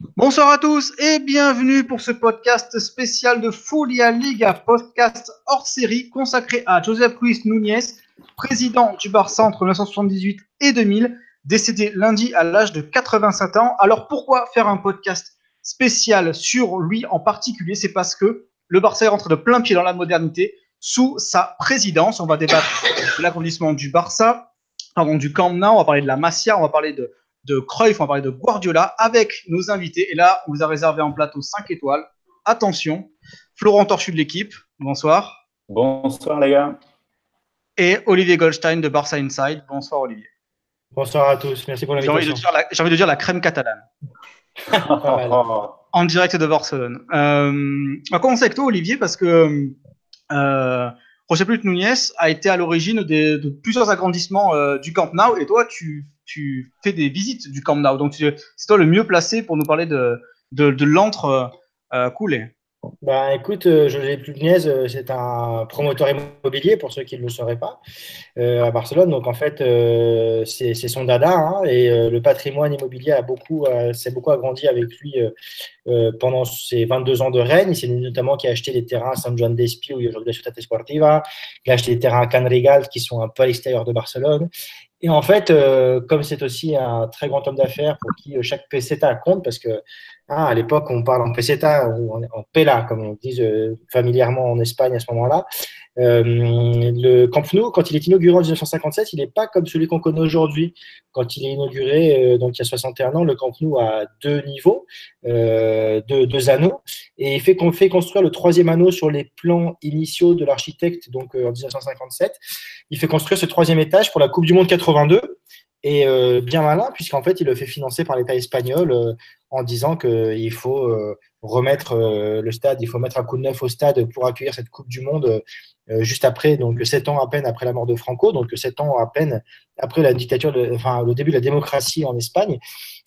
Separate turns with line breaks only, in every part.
Bonsoir à tous et bienvenue pour ce podcast spécial de Folia Liga, podcast hors série consacré à Joseph Luis Núñez, président du Barça entre 1978 et 2000, décédé lundi à l'âge de 87 ans. Alors pourquoi faire un podcast spécial sur lui en particulier? C'est parce que le Barça est rentré de plein pied dans la modernité sous sa présidence. On va débattre de l'agrandissement du Barça, pardon, du Camp Nou, on va parler de la Masia, on va parler de de Cruyff, on va parler de Guardiola avec nos invités. Et là, on vous a réservé un plateau 5 étoiles. Attention, Florent Torchu de l'équipe, bonsoir.
Bonsoir les gars.
Et Olivier Goldstein de Barça Inside. Bonsoir Olivier.
Bonsoir à tous, merci pour l'invitation.
J'ai envie, de dire la crème catalane. en direct de Barcelone. Euh, on va commencer avec toi Olivier parce que euh, José Núñez a été à l'origine de, plusieurs agrandissements euh, du Camp Nou et toi tu tu fais des visites du Camp Nou. Donc, c'est toi le mieux placé pour nous parler de, de, de l'antre euh, euh, coulé.
Ben, écoute, euh, José Plugnez, c'est un promoteur immobilier, pour ceux qui ne le sauraient pas, à Barcelone. Donc, en fait, c'est son dada. Hein, et le patrimoine immobilier a beaucoup, s'est beaucoup agrandi avec lui pendant ses 22 ans de règne. C'est notamment qui a acheté des terrains à San Juan d'Espí, où il y a aujourd'hui la Ciutat Esportiva. Il a acheté des terrains à Can Regal, qui sont un peu à l'extérieur de Barcelone. Et en fait, euh, comme c'est aussi un très grand homme d'affaires pour qui euh, chaque peseta compte, parce que hein, à l'époque, on parle en peseta ou en, pela, comme on dit euh, familièrement en Espagne à ce moment-là, le Camp Nou, quand il est inauguré en 1957, il n'est pas comme celui qu'on connaît aujourd'hui. Quand il est inauguré, euh, donc il y a 61 ans, le Camp Nou a deux niveaux, euh, deux, deux, anneaux, et il fait qu'on fait construire le troisième anneau sur les plans initiaux de l'architecte, donc en 1957. Il fait construire ce troisième étage pour la Coupe du Monde 82. Et bien malin, puisqu'en fait, il le fait financer par l'État espagnol en disant qu'il faut remettre le stade, il faut mettre un coup de neuf au stade pour accueillir cette Coupe du Monde euh, juste après, donc sept ans à peine après la mort de Franco, donc sept ans à peine après la dictature, enfin le début de la démocratie en Espagne.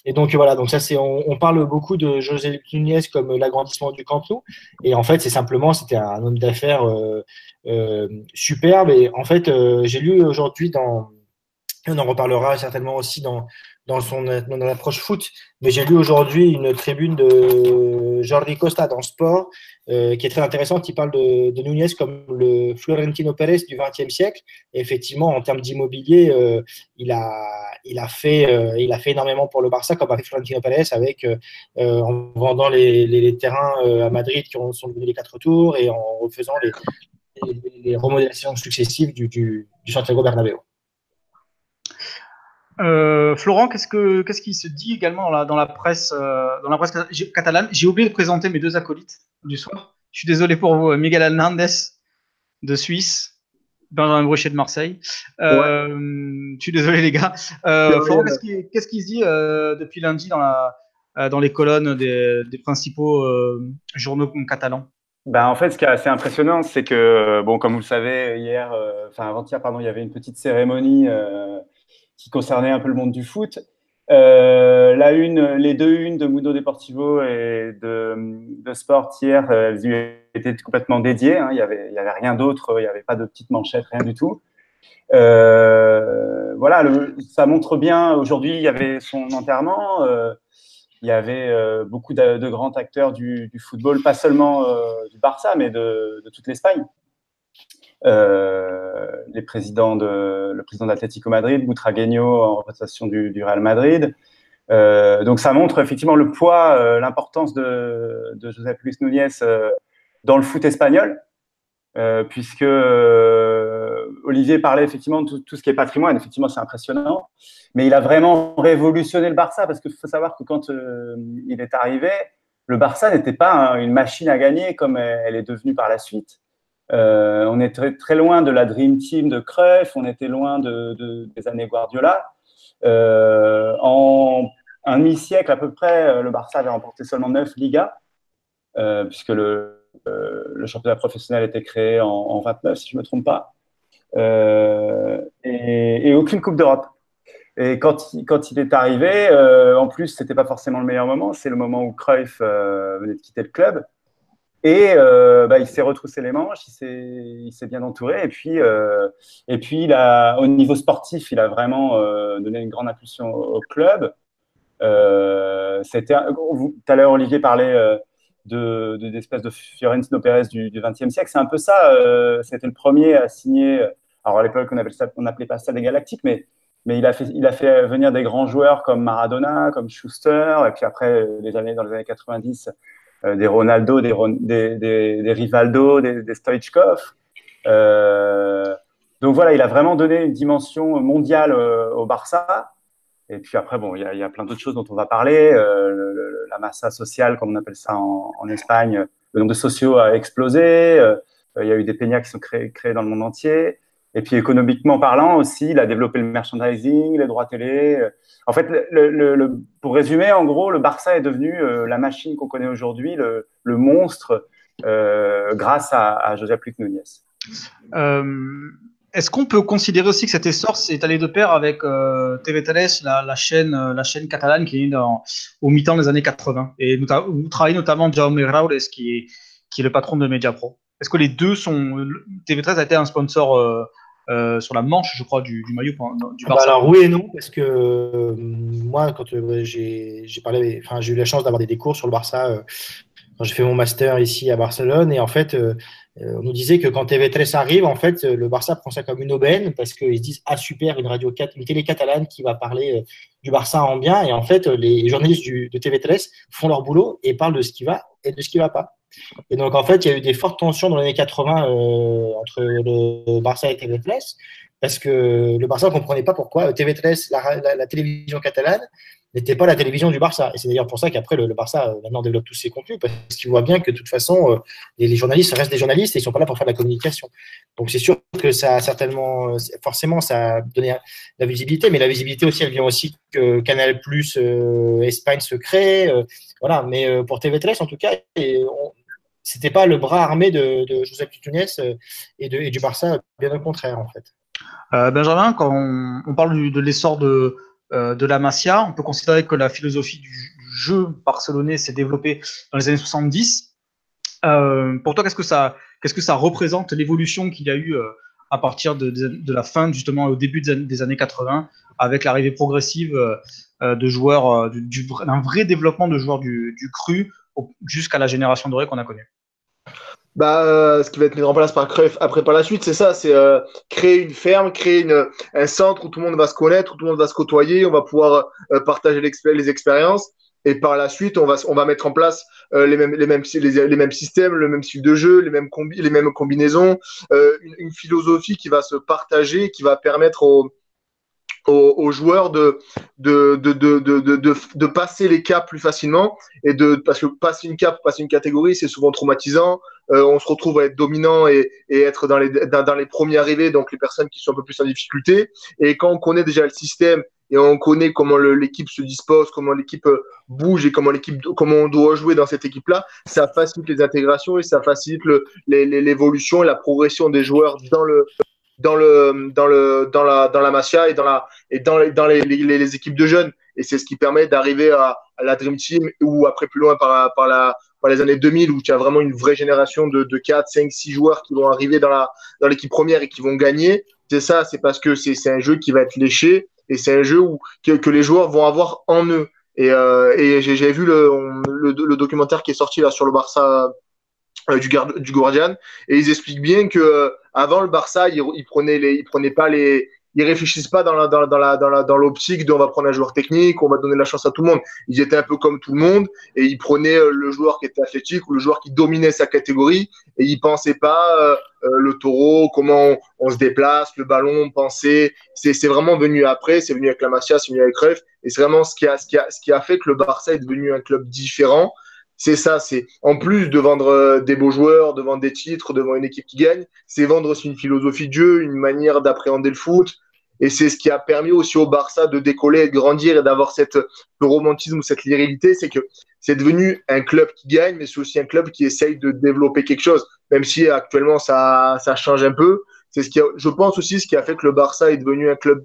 Et donc voilà, donc ça c'est, on, parle beaucoup de José Núñez comme l'agrandissement du Camp Nou, et en fait c'est simplement, c'était un homme d'affaires euh, euh, superbe. Et en fait, j'ai lu aujourd'hui dans, on en reparlera certainement aussi dans dans son dans l'approche foot, mais j'ai lu aujourd'hui une tribune de Jordi Costa dans Sport euh, qui est très intéressante, qui parle de, de Nunez comme le Florentino Pérez du XXe siècle. Et effectivement, en termes d'immobilier, euh, il, a, il, a fait, euh, il a fait énormément pour le Barça, comme avec Florentino Pérez, avec, en vendant les, terrains à Madrid qui sont devenus les quatre tours et en refaisant les, les, remodélisations successives du, du, du Santiago Bernabéu.
Euh, Florent, qu'est-ce que qu'est-ce qui se dit également dans la, dans la presse euh, dans la presse catalane? J'ai oublié de présenter mes deux acolytes du soir. Je suis désolé pour vous, Miguel Hernandez de Suisse, Benjamin Brochet de Marseille. Euh, Je suis désolé les gars. Euh, Florent, qu'est-ce qui, qu'est-ce qui se dit euh, depuis lundi dans la dans les colonnes des, des principaux journaux catalans?
Ben, en fait, ce qui est assez impressionnant, c'est que, bon, comme vous le savez, hier, enfin avant-hier, pardon, il y avait une petite cérémonie qui concernait un peu le monde du foot. Euh, la une, les deux unes de Mundo Deportivo et de, de Sport hier, elles étaient complètement dédiées. Hein. Il n'y avait, avait rien d'autre, il n'y avait pas de petites manchettes, rien du tout. Euh, voilà, ça montre bien. Aujourd'hui, il y avait son enterrement. Euh, il y avait beaucoup de, grands acteurs du, football, pas seulement du Barça, mais de toute l'Espagne. Euh, les de, le président d'Atlético Madrid, Butragueño en représentation du, Real Madrid. Euh, donc ça montre effectivement le poids, euh, l'importance de, de José Luis Núñez euh, dans le foot espagnol, puisque Olivier parlait effectivement de tout, tout, ce qui est patrimoine, effectivement c'est impressionnant, mais il a vraiment révolutionné le Barça, parce qu'il faut savoir que quand il est arrivé, le Barça n'était pas une machine à gagner comme elle est devenue par la suite. Euh, on est très, loin de la Dream Team de Cruyff, on était loin de, de, des années Guardiola. Euh, en un demi-siècle à peu près, le Barça avait remporté seulement 9 Ligas, euh, puisque le, euh, championnat professionnel été créé en, en 29, si je ne me trompe pas, euh, et, aucune Coupe d'Europe. Et quand quand il est arrivé, en plus, ce n'était pas forcément le meilleur moment, c'est le moment où Cruyff venait de quitter le club. Et euh, bah, il s'est retroussé les manches, il s'est bien entouré. Et puis, euh, et puis il a, au niveau sportif, il a vraiment euh, donné une grande impulsion au, club. c'était tout à l'heure Olivier parlait de de, Fiorentino Pérez du XXe siècle. C'est un peu ça. c'était le premier à signer. Alors à l'époque, on n'appelait pas ça des Galactiques, mais mais il a fait, il a fait venir des grands joueurs comme Maradona, comme Schuster, et puis après, les années, dans les années 90, euh, des Ronaldo, des, des, des, Rivaldo, des, des Stoichkov. Euh, donc voilà, il a vraiment donné une dimension mondiale euh, au Barça. Et puis après, bon, il y a, y a plein d'autres choses dont on va parler. Euh, la massa sociale, comme on appelle ça en, en, Espagne, le nombre de sociaux a explosé. il y a eu des peñas qui sont créés, créés dans le monde entier. Et puis économiquement parlant aussi, il a développé le merchandising, les droits télé. En fait, pour résumer, en gros, le Barça est devenu euh, la machine qu'on connaît aujourd'hui, le, monstre, euh, grâce à, à José Luis Núñez.
Euh, Est-ce qu'on peut considérer aussi que cet essor s'est allé de pair avec euh, TV3, la, chaîne, la chaîne catalane qui est dans, au mi-temps des années 80 Et vous travaillez notamment Jaume est, qui est le patron de Mediapro. Est-ce que les deux sont. TV13 a été un sponsor euh, sur la manche, je crois, du, du maillot du
Barça. alors oui et non, parce que euh, moi, quand euh, j'ai parlé, enfin, j'ai eu la chance d'avoir des, cours sur le Barça quand j'ai fait mon master ici à Barcelone, et en fait, on nous disait que quand TV13 arrive, en fait, le Barça prend ça comme une aubaine parce qu'ils se disent ah super, une radio, une télé catalane qui va parler du Barça en bien, et en fait, les journalistes du, de TV13 font leur boulot et parlent de ce qui va et de ce qui va pas. Et donc, en fait, il y a eu des fortes tensions dans les années 80 euh, entre le Barça et TV3, parce que le Barça ne comprenait pas pourquoi TV3, la, la, télévision catalane, n'était pas la télévision du Barça. Et c'est d'ailleurs pour ça qu'après, le, Barça euh, maintenant développe tous ses contenus, parce qu'il voit bien que de toute façon, euh, les, journalistes restent des journalistes et ils ne sont pas là pour faire de la communication. Donc c'est sûr que ça a certainement, forcément, ça a donné la visibilité, mais la visibilité aussi, elle vient aussi que Canal Plus Espagne se crée. voilà, mais pour TV13, en tout cas, et on, c'était pas le bras armé de, de Joseph euh, et, et du Barça, bien au contraire en fait.
Euh, Benjamin, quand on, parle de l'essor de, euh, de la Masia, on peut considérer que la philosophie du jeu barcelonais s'est développée dans les années 70. pour toi, qu'est-ce que ça, représente l'évolution qu'il y a eu à partir de, la fin, justement, au début des années, 80, avec l'arrivée progressive de joueurs, d'un vrai développement de joueurs du cru jusqu'à la génération dorée qu'on a connue?
Bah, euh, ce qui va être mis en place par Cruyff après par la suite, c'est ça, c'est euh, créer une ferme, créer une, un centre où tout le monde va se connaître, où tout le monde va se côtoyer, on va pouvoir euh, partager les expériences. Et par la suite, on va, on va mettre en place les, mêmes, les, mêmes, les, mêmes systèmes, le même style de jeu, les mêmes, combi les mêmes combinaisons, une, une, philosophie qui va se partager, qui va permettre aux, aux, joueurs de de, de, de, de, passer les caps plus facilement et de parce que passer une cap, passer une catégorie, c'est souvent traumatisant. Euh, on se retrouve à être dominant et, être dans les, dans, les premiers arrivés, donc les personnes qui sont un peu plus en difficulté. Et quand on connaît déjà le système et on connaît comment l'équipe se dispose, comment l'équipe euh, bouge et comment comment on doit jouer dans cette équipe-là, ça facilite les intégrations et ça facilite l'évolution et la progression des joueurs dans le dans le dans le dans la dans la Masia et dans la et dans les dans les, les, équipes de jeunes et c'est ce qui permet d'arriver à, à, la Dream Team ou après plus loin par par la par les années 2000 où tu as vraiment une vraie génération de, de 4, 5, 6 joueurs qui vont arriver dans la dans l'équipe première et qui vont gagner. C'est ça, c'est parce que c'est un jeu qui va être léché et c'est un jeu où que, que, les joueurs vont avoir en eux. Et, euh, et j'ai vu le, le, le, documentaire qui est sorti là sur le Barça euh, du, du Guardian et ils expliquent bien que euh, avant le Barça, ils, ils prenaient les, ils prenaient pas les, ils réfléchissent pas dans la, dans, la, dans la, dans l'optique de on va prendre un joueur technique, on va donner la chance à tout le monde. Ils étaient un peu comme tout le monde et ils prenaient euh, le joueur qui était athlétique ou le joueur qui dominait sa catégorie et ils pensaient pas le taureau, comment on, se déplace, le ballon, penser. C'est, c'est vraiment venu après, c'est venu avec la Masia, c'est venu avec Cruyff et c'est vraiment ce qui a, ce qui a, ce qui a fait que le Barça est devenu un club différent c'est ça, c'est en plus de vendre euh, des beaux joueurs, de vendre des titres, de vendre une équipe qui gagne, c'est vendre aussi une philosophie de jeu, une manière d'appréhender le foot. Et c'est ce qui a permis aussi au Barça de décoller de grandir et d'avoir cette, ce romantisme, cette virilité. C'est que c'est devenu un club qui gagne, mais c'est aussi un club qui essaye de développer quelque chose, même si actuellement ça, ça change un peu. C'est ce qui, je pense aussi, ce qui a fait que le Barça est devenu un club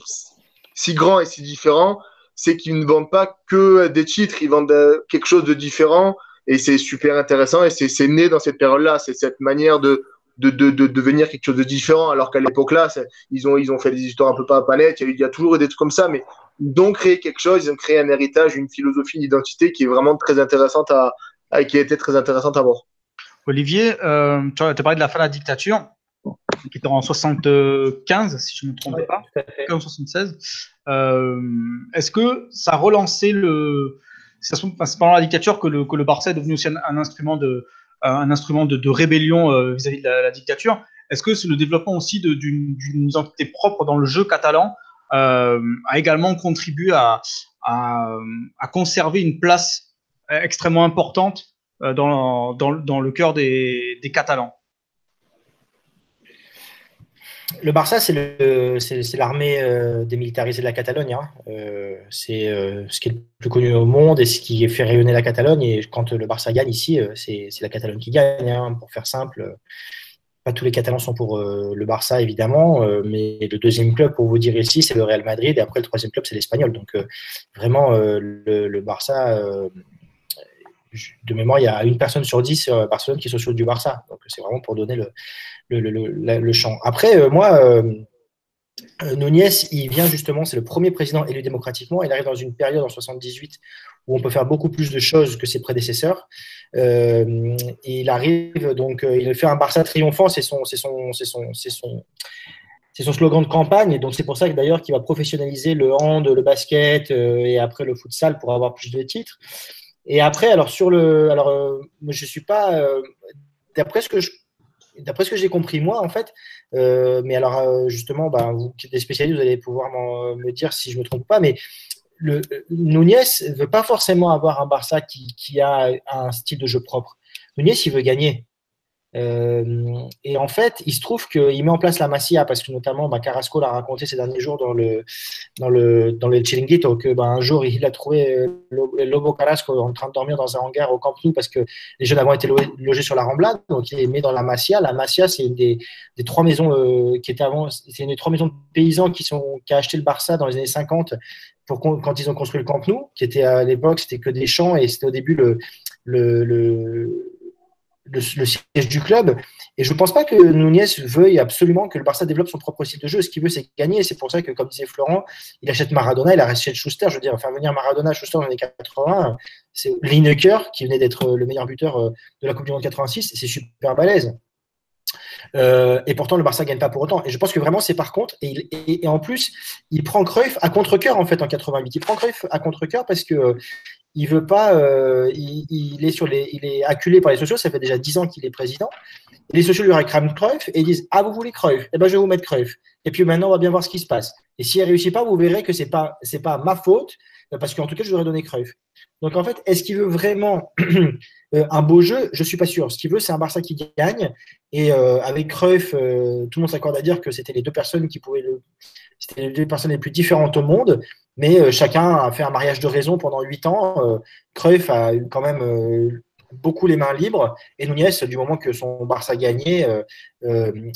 si grand et si différent, c'est qu'ils ne vendent pas que des titres, ils vendent euh, quelque chose de différent et c'est super intéressant et c'est né dans cette période-là. C'est cette manière de, de, de, de, devenir quelque chose de différent. Alors qu'à l'époque-là, ils ont, ils ont fait des histoires un peu pas à palette. Il y, a, toujours eu des trucs comme ça, mais ils ont créé quelque chose, ils ont créé un héritage, une philosophie, une identité qui est vraiment très intéressante à, qui a été très intéressante à voir.
Olivier, euh, tu as parlé de la fin de la dictature, qui était en 75, si je ne me trompe pas, en 76. Euh, Est-ce que ça a relancé le. C'est pendant la dictature que le, que le Barça est devenu aussi un, instrument de, un instrument de, de rébellion euh, vis-à-vis de la, dictature. Est-ce que le développement aussi d'une identité propre dans le jeu catalan euh, a également contribué à, à, à, conserver une place extrêmement importante euh, dans, dans, dans, le cœur des, des Catalans?
Le Barça, c'est l'armée euh, démilitarisée de la Catalogne. Hein. Euh, c'est euh, ce qui est le plus connu au monde et ce qui fait rayonner la Catalogne. Et quand le Barça gagne ici, c'est la Catalogne qui gagne. Hein, pour faire simple, pas tous les Catalans sont pour le Barça, évidemment. mais le deuxième club, pour vous dire ici, c'est le Real Madrid. Et après, le troisième club, c'est l'Espagnol. Donc, vraiment, le, Barça de mémoire, il y a une personne sur dix à Barcelone qui est sociaux du Barça. Donc c'est vraiment pour donner le, le, le, champ. Après, euh, moi, euh, euh, Núñez, il vient justement, c'est le premier président élu démocratiquement. Il arrive dans une période en 78 où on peut faire beaucoup plus de choses que ses prédécesseurs. il arrive donc, il fait un Barça triomphant, c'est son, son, son, son, son slogan de campagne. Et donc c'est pour ça d'ailleurs qu'il va professionnaliser le hand, le basket et après le futsal pour avoir plus de titres. Et après, alors sur le, alors je suis pas, d'après ce que je d'après ce que j'ai compris moi, en fait, euh, mais alors euh, justement, bah, vous qui êtes des spécialistes, vous allez pouvoir me dire si je me trompe pas, mais le, Nunez ne veut pas forcément avoir un Barça qui, qui, a un style de jeu propre. Nunez, il veut gagner. Euh, et en fait, il se trouve qu'il met en place la Masia parce que notamment bah, Carrasco l'a raconté ces derniers jours dans le dans le dans le Chiringuito que bah, un jour il a trouvé euh, Lobo Carrasco en train de dormir dans un hangar au Camp Nou parce que les jeunes avant étaient logés sur la Rambla donc il est mis dans la Masia. La Masia c'est une des, des trois maisons euh, qui étaient avant c'est une trois maisons de paysans qui sont qui a acheté le Barça dans les années 50 pour quand ils ont construit le Camp Nou qui était à l'époque c'était que des champs et c'était au début le le, siège du club. Et je ne pense pas que Nunez veuille absolument que le Barça développe son propre style de jeu. Ce qu'il veut, c'est gagner. C'est pour ça que, comme disait Florent, il achète Maradona, il a acheté Schuster. Je veux dire, faire venir Maradona, Schuster dans les années 80, c'est Lineker, qui venait d'être le meilleur buteur euh, de la Coupe du Monde 86. C'est super balèze. Euh, et pourtant, le Barça gagne pas pour autant. Et je pense que vraiment, c'est par contre. Et, en plus, il prend Cruyff à contre-cœur en fait en 88. Il prend Cruyff à contre-cœur parce que il veut pas, euh, il, est acculé par les sociaux. Ça fait déjà dix ans qu'il est président. Les sociaux lui réclament Cruyff et ils disent ah vous voulez Cruyff, eh ben je vais vous mettre Cruyff. Et puis maintenant on va bien voir ce qui se passe. Et s'il ne réussit pas, vous verrez que c'est pas pas ma faute parce qu'en tout cas je voudrais donner. Donc en fait, est-ce qu'il veut vraiment euh, un beau jeu? Je suis pas sûr. Ce qu'il veut, c'est un Barça qui gagne. Et euh, avec Cruyff, tout le monde s'accorde à dire que c'était les deux personnes qui pouvaient le, c'était les deux personnes les plus différentes au monde mais euh, chacun a fait un mariage de raison pendant huit ans. Euh, Cruyff a eu quand même euh, beaucoup les mains libres et Nunez, du moment que son Barça gagnait,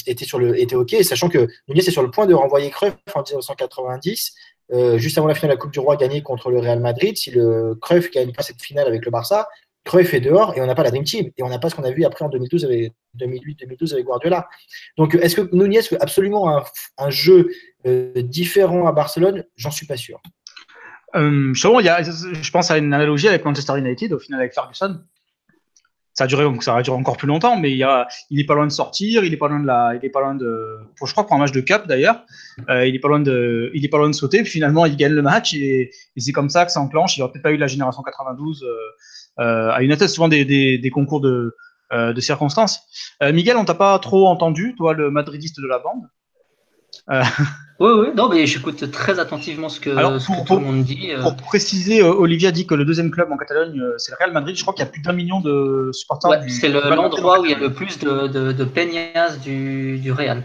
était, sur le, était OK, sachant que Nunez est sur le point de renvoyer Cruyff en 1990. juste avant la finale de la Coupe du Roi gagnée contre le Real Madrid, si le Cruyff gagne pas cette finale avec le Barça, Cruyff est dehors et on n'a pas la Dream Team et on n'a pas ce qu'on a vu après en 2012 avec 2008-2012 avec Guardiola. Donc est-ce que Nunez veut absolument un, jeu euh, différent à Barcelone? J'en suis pas sûr.
Euh, il y a, je pense à une analogie avec Manchester United au final avec Ferguson. Ça a duré, ça a duré encore plus longtemps, mais il, y est pas loin de sortir, il est pas loin de la, il est pas loin de, je crois pour un match de cap d'ailleurs, euh, il est pas loin de, il est pas loin de sauter, puis finalement il gagne le match et, c'est comme ça que ça enclenche. Il aurait peut-être pas eu la génération 92 euh, à une souvent des, des, concours de, euh, de circonstances. Euh, Miguel, on t'a pas trop entendu, toi, le madridiste de la bande?
Oui, oui, non, mais j'écoute très attentivement ce que, tout le monde dit.
Pour préciser, Olivier a dit que le deuxième club en Catalogne, c'est le Real Madrid. Je crois qu'il y a plus d'un million de supporters.
c'est l'endroit où il y a le plus de, de, de peñas du, du Real.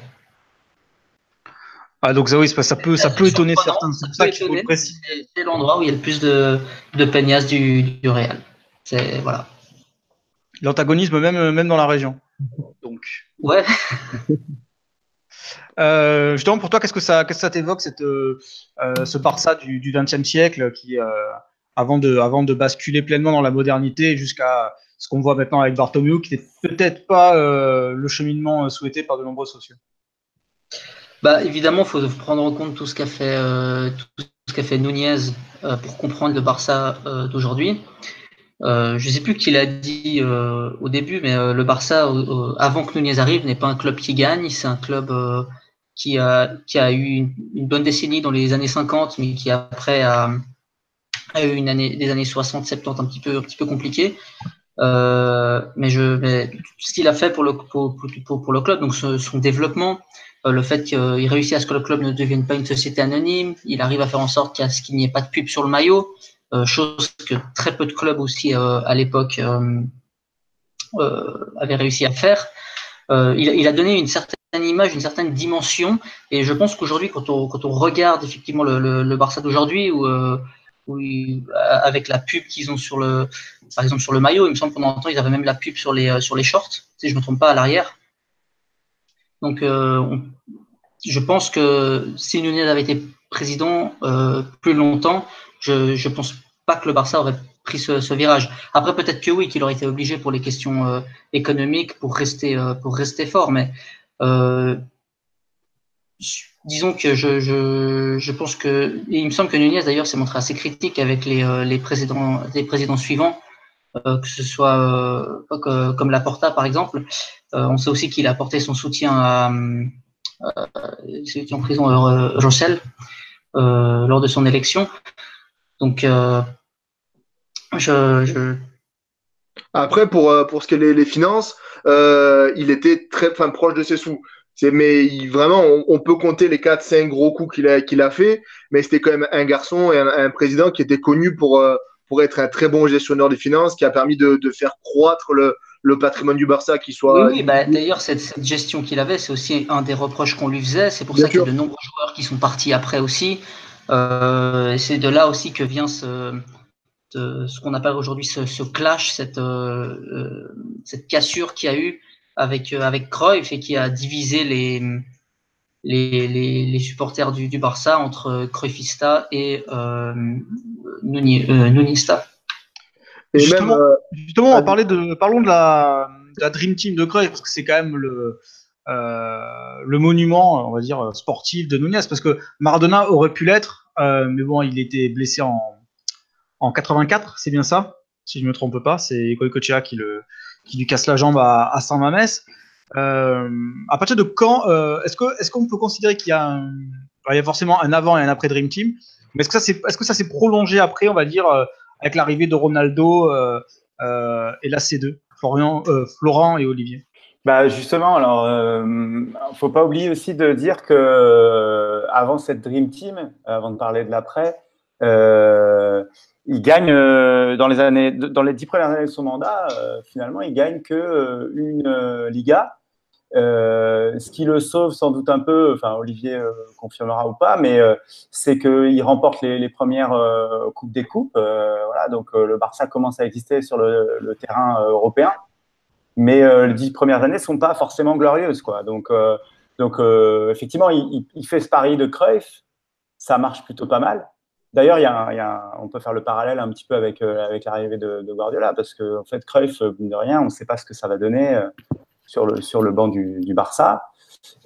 Ah, donc ça, oui, ça peut, ça peut étonner certains.
C'est l'endroit où il y a le plus de, de peñas du, du Real voilà.
L'antagonisme même, même dans la région. Donc.
Ouais.
euh, justement, pour toi, qu'est-ce que ça, qu'est-ce que ça t'évoque cette, euh, ce Barça du XXe siècle qui, euh, avant de, avant de basculer pleinement dans la modernité jusqu'à ce qu'on voit maintenant avec Bartomeu, qui n'est peut-être pas euh, le cheminement souhaité par de nombreux sociaux?
Bah évidemment, il faut prendre en compte tout ce qu'a fait, tout ce qu'a fait Nunez pour comprendre le Barça d'aujourd'hui. Je ne sais plus qui l'a dit au début, mais le Barça, avant que Nunez arrive, n'est pas un club qui gagne, c'est un club qui, a, qui a eu une, bonne décennie dans les années 50, mais qui après a, a eu une année, des années 60, 70 un petit peu, un petit peu compliquées. Euh, mais, je, mais ce qu'il a fait pour le, pour, pour, le club, donc son développement, euh, le fait qu'il réussit à ce que le club ne devienne pas une société anonyme, il arrive à faire en sorte qu'il n'y ait pas de pub sur le maillot, euh, chose que très peu de clubs aussi euh, à l'époque euh, avaient réussi à faire. Il, a donné une certaine image, une certaine dimension, et je pense qu'aujourd'hui, quand on, regarde effectivement le, Barça d'aujourd'hui, avec la pub qu'ils ont sur le, par exemple sur le maillot, il me semble pendant temps ils avaient même la pub sur les euh, sur les shorts, si je me trompe pas à l'arrière. Donc, euh, je pense que si Nunez avait été président euh, plus longtemps, je je pense pas que le Barça aurait pris ce, ce virage. Après, peut-être que oui, qu'il aurait été obligé pour les questions euh, économiques pour rester euh, pour rester fort, mais disons que je, je, je, pense que, il me semble que Nunez d'ailleurs s'est montré assez critique avec les, euh, les, présidents, les présidents suivants, euh, que ce soit euh, comme Laporta par exemple. Euh, on sait aussi qu'il a apporté son soutien à celui qui en prison, Rossel, lors de son élection. Donc, je, je,
Après, pour, pour ce qui est les, les finances, il était très proche de ses sous mais il, vraiment, on, on, peut compter les 4-5 gros coups qu'il a, qu'il a fait, mais c'était quand même un garçon et un, un, président qui était connu pour, euh, pour être un très bon gestionnaire des finances, qui a permis de, de faire croître le, le patrimoine du Barça qui soit.
Oui, oui bah, d'ailleurs, cette, cette, gestion qu'il avait, c'est aussi un des reproches qu'on lui faisait. C'est pour Bien ça qu'il y a de nombreux joueurs qui sont partis après aussi. Euh, c'est de là aussi que vient ce, de, ce qu'on appelle aujourd'hui ce, ce, clash, cette, euh, euh cette cassure qu'il y a eu avec, euh, avec Cruyff et qui a divisé les, les, les, les supporters du, du, Barça entre Cruyffista et euh, Nuni, euh, Nunista.
Et justement, même, euh, justement on parlait de, parlons de la, de la Dream Team de Cruyff parce que c'est quand même le, le monument, on va dire, sportif de Nunez parce que Maradona aurait pu l'être, euh, mais bon, il était blessé en, en 84, c'est bien ça Si je ne me trompe pas, c'est Goicoechea qui qui lui casse la jambe à, à San Mames. Euh, à partir de quand euh, est-ce qu'on peut considérer qu'il il y a forcément un avant et un après Dream Team, mais est-ce que ça s'est prolongé après, on va dire, euh, avec l'arrivée de Ronaldo euh, euh, et la C2, Florian, euh, Florent et Olivier?
Bah justement, alors, euh, faut pas oublier aussi de dire que avant cette Dream Team, avant de parler de l'après, euh, il gagne euh, dans les années, dans les dix premières années de son mandat, euh, finalement, il gagne que euh, une Liga, ce qui le sauve sans doute un peu. Enfin, Olivier confirmera ou pas, mais c'est qu'il remporte les, premières coupes des coupes. voilà, donc le Barça commence à exister sur le terrain européen, mais les dix premières années sont pas forcément glorieuses, quoi. Donc, donc effectivement, il, il, fait ce pari de Cruyff, ça marche plutôt pas mal. D'ailleurs, il y a, il y a on peut faire le parallèle un petit peu avec, euh, avec l'arrivée de, de, Guardiola, parce que en fait, Cruyff, de rien, on ne sait pas ce que ça va donner euh, sur, le, sur le banc du, du Barça.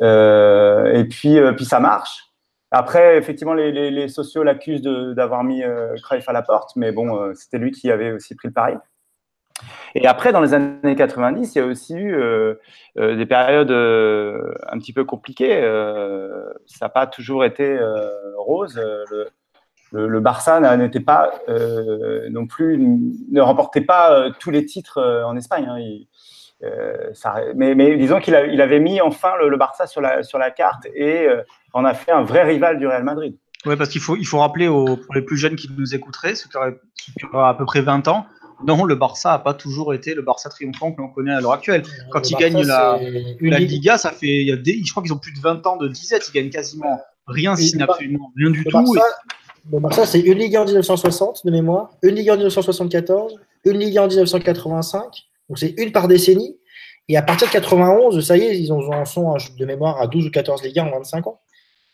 Euh, et puis, euh, puis ça marche. Après, effectivement, les, les, les sociaux l'accusent d'avoir mis euh, Cruyff à la porte, mais bon, euh, c'était lui qui avait aussi pris le pari. Et après, dans les années 90, il y a aussi eu euh, euh, des périodes euh, un petit peu compliquées. ça n'a pas toujours été rose. Le, Barça n'était pas non plus, ne remportait pas tous les titres en Espagne. Hein. Mais, disons qu'il il avait mis enfin le, Barça sur la, carte et en a fait un vrai rival du Real Madrid.
Oui, parce qu'il faut, il faut rappeler pour les plus jeunes qui nous écouteraient, ceux qui auraient à peu près 20 ans, non, le Barça n'a pas toujours été le Barça triomphant que l'on connaît à l'heure actuelle. Quand ils gagnent la, la Liga, ça fait, il y a des, je crois qu'ils ont plus de 20 ans de disette, ils gagnent quasiment rien, si absolument rien du
le
tout.
Barça, le Barça, c'est une Ligue en 1960 de mémoire, une Ligue en 1974, une Ligue en 1985. Donc c'est une par décennie. Et à partir de 91, ça y est, ils en sont de mémoire à 12 ou 14 Ligue en 25 ans.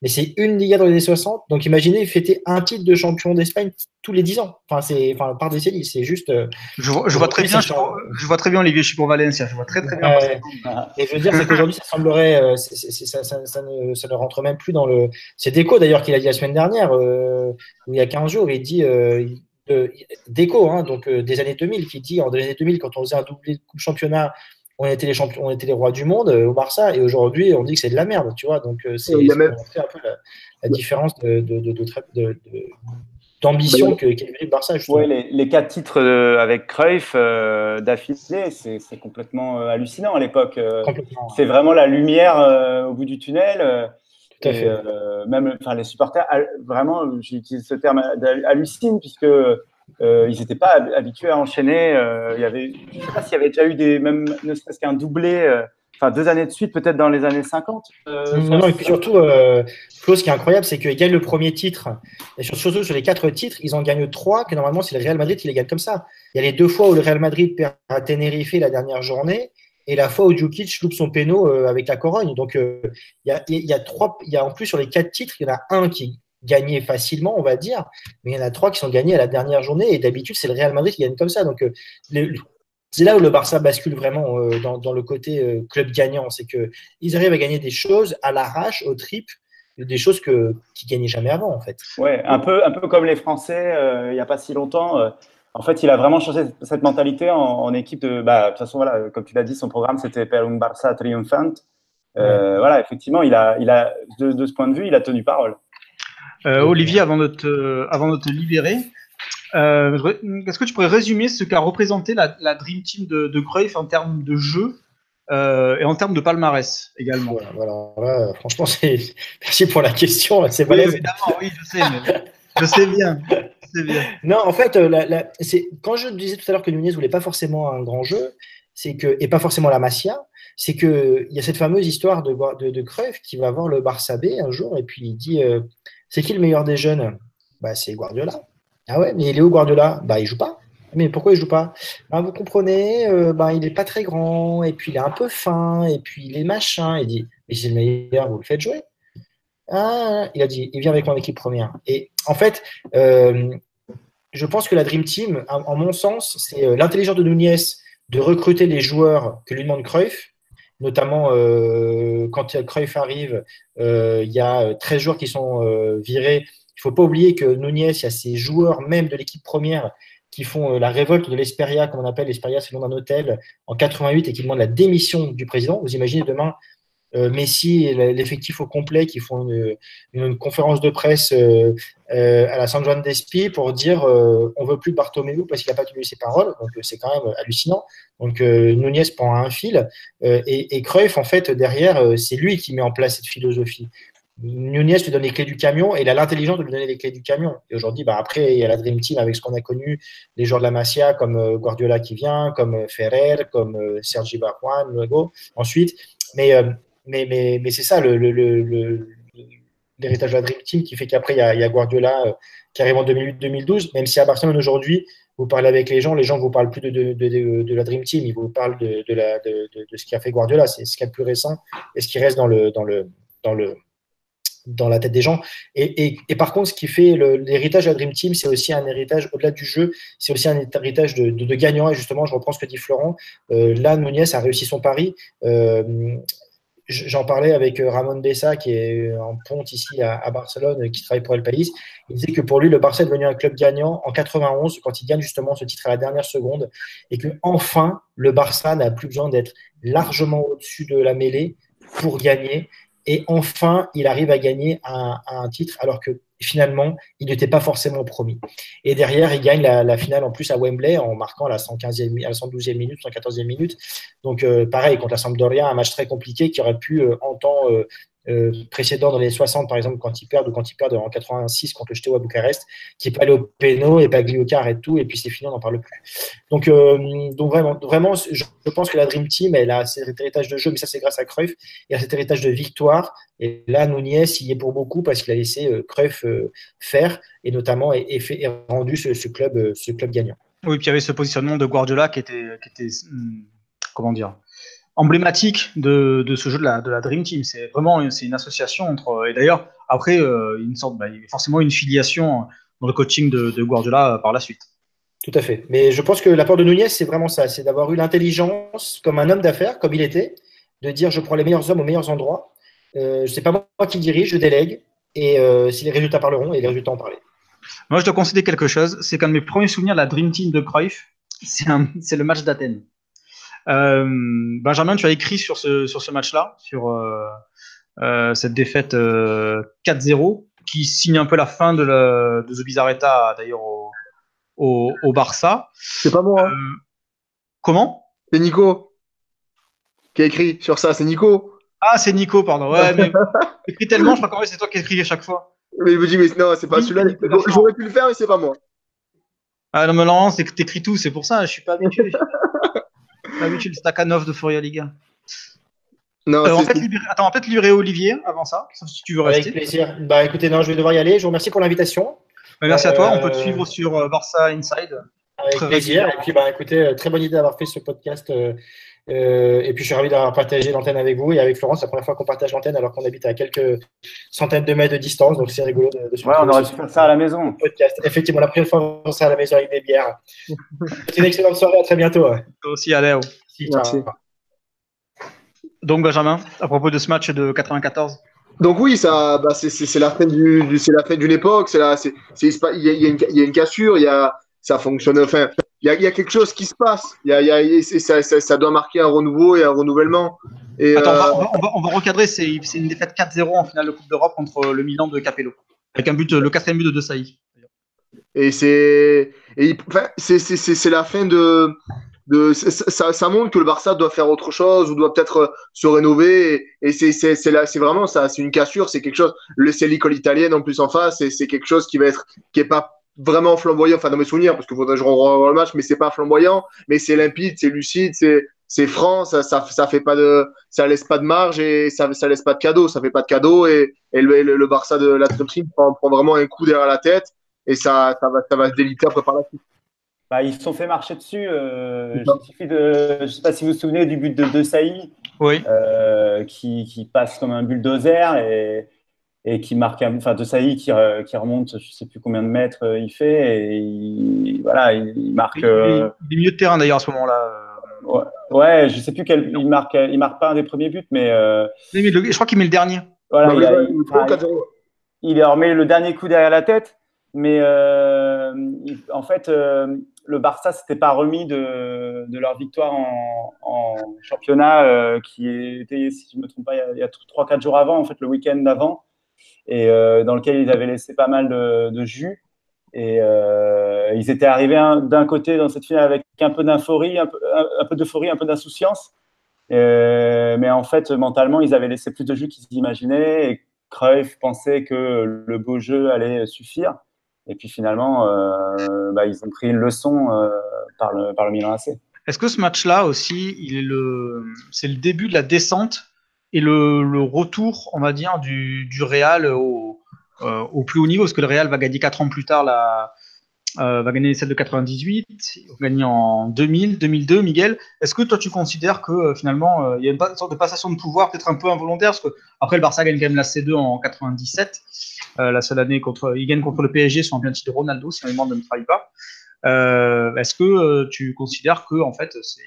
Mais c'est une Liga dans les années 60. Donc imaginez fêter un titre de champion d'Espagne tous les 10 ans. Enfin, c'est enfin, par décennie, c'est juste. Euh,
je, vois, je vois très bien, je, vois très bien Olivier, je suis pour Valencia, je vois très très bien.
et je veux dire, c'est qu'aujourd'hui, ça semblerait, euh, ça, ça, ça, ne, ça, ne, rentre même plus dans le. C'est Déco d'ailleurs qu'il a dit la semaine dernière, euh, il y a 15 jours, il dit. Déco, hein, donc des années 2000, qui dit en des années 2000, quand on faisait un doublé de coupe championnat on était les champions, on était les rois du monde euh, au Barça, et aujourd'hui on dit que c'est de la merde, tu vois. Donc euh, c'est un peu la, différence de, d'ambition qu'est le Barça.
Ouais, les, les, quatre titres euh, avec Cruyff d'affilée, c'est complètement hallucinant à l'époque. c'est vraiment la lumière au bout du tunnel. Tout à fait. même, enfin, les supporters, vraiment, j'utilise ce terme, hallucinent puisque euh, ils n'étaient pas habitués à enchaîner. Euh, il y avait, je ne sais pas s'il y avait déjà eu des, même ne serait-ce qu'un doublé, euh, enfin deux années de suite, peut-être dans les années 50.
non, non, et puis surtout, Flo, ce qui est incroyable, c'est qu'ils gagnent le premier titre. Et surtout sur les quatre titres, ils en gagnent trois, que normalement, c'est le Real Madrid qui les gagne comme ça. Il y a les deux fois où le Real Madrid perd à Tenerife la dernière journée et la fois où Djukic loupe son péno avec la Corogne. Donc, il y, a, il y a trois, il y a en plus sur les quatre titres, il y en a un qui gagner facilement, on va dire, mais il y en a trois qui sont gagnés à la dernière journée, et d'habitude, c'est le Real Madrid qui gagne comme ça. Donc, euh, c'est là où le Barça bascule vraiment euh, dans, le côté euh, club gagnant, c'est qu'ils arrivent à gagner des choses à l'arrache, au trip, des choses que qui gagnaient jamais avant, en fait.
Ouais, un peu, un peu comme les Français, il n'y a pas si longtemps. en fait, il a vraiment changé cette mentalité en, équipe de. Bah, de toute façon, voilà, comme tu l'as dit, son programme c'était Per un Barça triomphant. Voilà, effectivement, il a, il a de, ce point de vue, il a tenu parole.
Euh, Olivier, avant de te, avant de te libérer, euh, est-ce que tu pourrais résumer ce qu'a représenté la, Dream Team de, de Cruyff en termes de jeu euh, et en termes de palmarès également?
Voilà, franchement, merci pour la question. C'est
oui, évidemment, oui, je sais, je sais bien. bien.
Non, en fait, la, quand je disais tout à l'heure que Nunez voulait pas forcément un grand jeu, c'est que et pas forcément la Masia, c'est que il y a cette fameuse histoire de, de, de Cruyff qui va voir le Barça B un jour et puis il dit c'est qui le meilleur des jeunes? Bah, C'est Guardiola. Ah ouais, mais il est où Guardiola? Bah, il joue pas. Mais pourquoi il joue pas? Bah, Vous comprenez, euh, bah, il n'est pas très grand, et puis il est un peu fin, et puis il est machin. Il dit Mais c'est le meilleur, vous le faites jouer. Ah, il a dit Il vient avec mon équipe première. Et en fait, euh, je pense que la Dream Team, en, mon sens, c'est euh, l'intelligence de Nunez de recruter les joueurs que lui demande Cruyff notamment euh, quand Cruyff arrive, euh, il y a 13 joueurs qui sont euh, virés. Il ne faut pas oublier que Nunez, il y a ces joueurs même de l'équipe première qui font la révolte de l'Esperia, comme on appelle l'Esperia, c'est le nom d'un hôtel, en 88 et qui demandent la démission du président. Vous imaginez demain euh, Messi et l'effectif au complet qui font une, conférence de presse euh, euh, à la San Juan d'Espi pour dire on veut plus Bartomeu parce qu'il n'a pas tenu ses paroles. Donc c'est quand même hallucinant. Donc Nunez prend un fil et, et Cruyff en fait derrière c'est lui qui met en place cette philosophie. Nunez lui donne les clés du camion et il a l'intelligence de lui donner les clés du camion. Et aujourd'hui, bah après, il y a la Dream Team avec ce qu'on a connu, les joueurs de la Masia comme Guardiola qui vient, comme Ferrer, comme Sergi Barjuan, Luego. Ensuite, mais mais, mais, mais c'est ça l'héritage de la Dream Team qui fait qu'après, il y, a Guardiola euh, qui arrive en 2008-2012, même si à Barcelone aujourd'hui, vous parlez avec les gens, les gens ne vous parlent plus de, de, de, la Dream Team, ils vous parlent de, la, de, ce qui a fait Guardiola, c'est ce qui est le plus récent et ce qui reste dans, le, dans, le, dans, le, dans la tête des gens. Et, et, et par contre, ce qui fait l'héritage de la Dream Team, c'est aussi un héritage, au-delà du jeu, c'est aussi un héritage de, de, gagnant. Et justement, je reprends ce que dit Florent. Euh, là, Nunez a réussi son pari. Euh, J'en parlais avec euh, Ramon Bessa, qui est en ponte ici à, Barcelone, qui travaille pour El País. Il disait que pour lui, le Barça est devenu un club gagnant en 91, quand il gagne justement ce titre à la dernière seconde, et que enfin, le Barça n'a plus besoin d'être largement au-dessus de la mêlée pour gagner. Et enfin, il arrive à gagner un, un titre, alors que finalement, il n'était pas forcément promis. Et derrière, il gagne la, finale en plus à Wembley en marquant la 115e, la 112e minute, 114e minute. Donc, euh, pareil, contre la Sampdoria, un match très compliqué qui aurait pu, euh, en temps euh, précédents dans les 60, par exemple, quand ils perdent ou quand ils perdent en 86 contre le Steaua Bucarest, qui est pas allé au péno et pas Gliocar et tout, et puis c'est fini, on n'en parle plus. Donc, euh, donc vraiment, vraiment, je, pense que la Dream Team, elle a cet héritage de jeu, mais ça c'est grâce à Cruyff, et à cet héritage de victoire. Et là, Nunez il y est pour beaucoup parce qu'il a laissé euh, Cruyff faire, et notamment et, rendu ce, club, ce club gagnant.
Oui, puis il y avait ce positionnement de Guardiola qui était, qui était hmm, comment dire, emblématique de, de, ce jeu de la, de la Dream Team. C'est vraiment c'est une association entre. Et d'ailleurs, après, euh, une sorte, bah, forcément une filiation dans le coaching de, de Guardiola euh, par la suite.
Tout à fait. Mais je pense que l'apport de Nunez, c'est vraiment ça c'est d'avoir eu l'intelligence comme un homme d'affaires, comme il était, de dire je prends les meilleurs hommes aux meilleurs endroits. Euh, c'est pas moi qui dirige, je délègue. Et euh, si les résultats parleront, et les résultats en parler.
Moi, je dois concéder quelque chose. C'est qu'un de mes premiers souvenirs de la Dream Team de Cruyff, c'est le match d'Athènes. Euh, Benjamin, tu as écrit sur ce, sur ce match-là, sur euh, euh, cette défaite 4-0, qui signe un peu la fin de, la, de The Bizarreta, d'ailleurs, au, au, au, Barça.
C'est pas moi. Hein.
comment?
C'est Nico qui a écrit sur ça, c'est Nico.
Ah, c'est Nico, pardon. Ouais, mais tellement, je crois que c'est toi qui écris à chaque fois.
Mais il me dit, mais non, c'est pas celui-là. J'aurais pu le faire, mais c'est pas moi.
Ah non, mais c'est que t'écris tout, c'est pour ça, je suis pas habitué. pas habitué le Stakhanov de Furia Liga. Non, euh, en fait, libérer... Attends, peut-être libérer Olivier avant ça, si tu veux rester.
Avec plaisir. Bah écoutez, non, je vais devoir y aller. Je vous remercie pour l'invitation.
Bah, merci à toi. On peut te euh, suivre sur euh, Barça Inside.
Avec très plaisir. Et puis, bah écoutez, très bonne idée d'avoir fait ce podcast. Euh, et puis, je suis ravi d'avoir partagé l'antenne avec vous et avec Florence. C'est la première fois qu'on partage l'antenne alors qu'on habite à quelques centaines de mètres de distance. Donc, c'est rigolo de,
de Ouais, on aurait pu faire ça à la maison.
Podcast. Effectivement, la première fois qu'on sera à la maison avec des bières. c'est une excellente soirée. À très bientôt.
Toi aussi, Aléo. Merci. Donc, Benjamin, à propos de ce match de 94
donc oui, ça, bah c'est la fin du, c'est la fin d'une époque. C'est c'est, il y, a, y a une cassure, il y a, ça fonctionne. Enfin, il y, y a, quelque chose qui se passe. Y a, y a, ça, ça, ça, doit marquer un renouveau et un renouvellement. Et
Attends, euh... on, va, on, va, on, va, recadrer. C'est une défaite 4-0 en finale de Coupe d'Europe contre le Milan de Capello, avec un but, le quatrième but de De Sailly.
Et c'est, enfin, c'est la fin de. De, ça, ça, montre que le Barça doit faire autre chose ou doit peut-être se rénover et, et c'est vraiment ça c'est une cassure c'est quelque chose c'est l'école italienne en plus en face et c'est quelque chose qui va être qui est pas vraiment flamboyant, enfin dans mes souvenirs, parce qu'il faudrait que je revoie le match, mais c'est pas flamboyant, mais c'est limpide, c'est lucide, c'est c'est franc, ça, ça, ça, fait pas de, ça laisse pas de marge et ça, ça laisse pas de cadeau, ça fait pas de cadeau et, et le, le, Barça de la prend, prend, vraiment un coup derrière la tête et ça, ça va, ça va se déliter après par la suite.
Bah, ils se sont fait marcher dessus. Euh, il de, je sais pas si vous vous souvenez du but de De Sailly,
oui.
euh, qui, qui, passe comme un bulldozer et, et qui marque, enfin de Saï qui, qui, remonte, je sais plus combien de mètres euh, il fait, et il, voilà, il, marque. Il,
euh, il, est milieu de terrain d'ailleurs à ce moment-là.
Ouais, ouais, je sais plus quel, il marque, il marque pas un des premiers buts, mais. Euh,
je crois qu'il met le dernier.
Voilà, il, a, il, remet le dernier coup derrière la tête, mais euh, en fait, euh, le Barça s'était pas remis de, de leur victoire en, en championnat, euh, qui était, si je me trompe pas, il y a 3-4 jours avant, en fait, le week-end d'avant et euh, dans lequel ils avaient laissé pas mal de, jus. Et euh, ils étaient arrivés d'un côté dans cette finale avec un peu d'euphorie, un peu, d'euphorie, un peu d'insouciance. Euh, mais en fait, mentalement, ils avaient laissé plus de jus qu'ils s'imaginaient. Et Cruyff pensait que le beau jeu allait suffire. Et puis finalement, bah, ils ont pris une leçon par, le, par Milan AC.
Est-ce que ce match-là aussi, c'est le début de la descente et le, retour, on va dire, du, Real au, euh, au, plus haut niveau, parce que le Real va gagner 4 ans plus tard, la, euh, va gagner celle de 98, va gagner en 2000, 2002, Miguel. Est-ce que toi tu considères que euh, finalement il y a une sorte de passation de pouvoir peut-être un peu involontaire, parce que après le Barça gagne quand même la C2 en 97, euh, la seule année contre, il gagne contre le PSG sur un penalty de Ronaldo, si ma mémoire ne me pas. Est-ce que tu considères que en fait c'est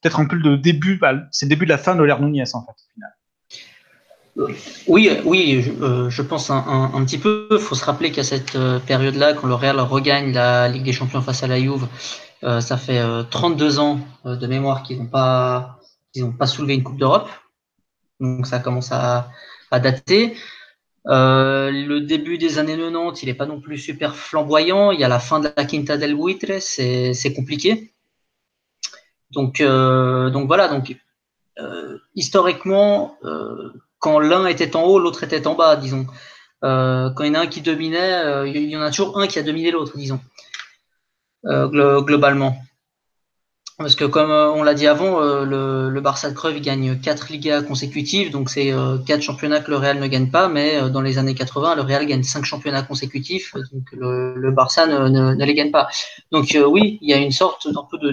peut-être un peu le début, bah, c'est le début de la fin de l'ère en fait, au final.
Oui, oui, je, euh, pense un, petit peu. Il faut se rappeler qu'à cette euh, période-là, quand le Real regagne la Ligue des Champions face à la Juve, euh, ça fait 32 ans de mémoire qu'ils n'ont pas, pas soulevé une Coupe d'Europe. Donc ça commence à, à dater. le début des années 90, il n'est pas non plus super flamboyant. Il y a la fin de la Quinta del Buitre, c'est compliqué. Donc, euh, donc voilà, donc euh, historiquement, euh, quand l'un était en haut, l'autre était en bas, disons. Euh, quand il y en a un qui dominait, il y en a toujours un qui a dominé l'autre, disons, globalement. Parce que comme on l'a dit avant, le, Barça de Creuve gagne quatre Ligas consécutives, donc c'est quatre championnats que le Real ne gagne pas, mais dans les années 80, le Real gagne cinq championnats consécutifs, donc le, le Barça ne, les gagne pas. Donc oui, il y a une sorte un peu de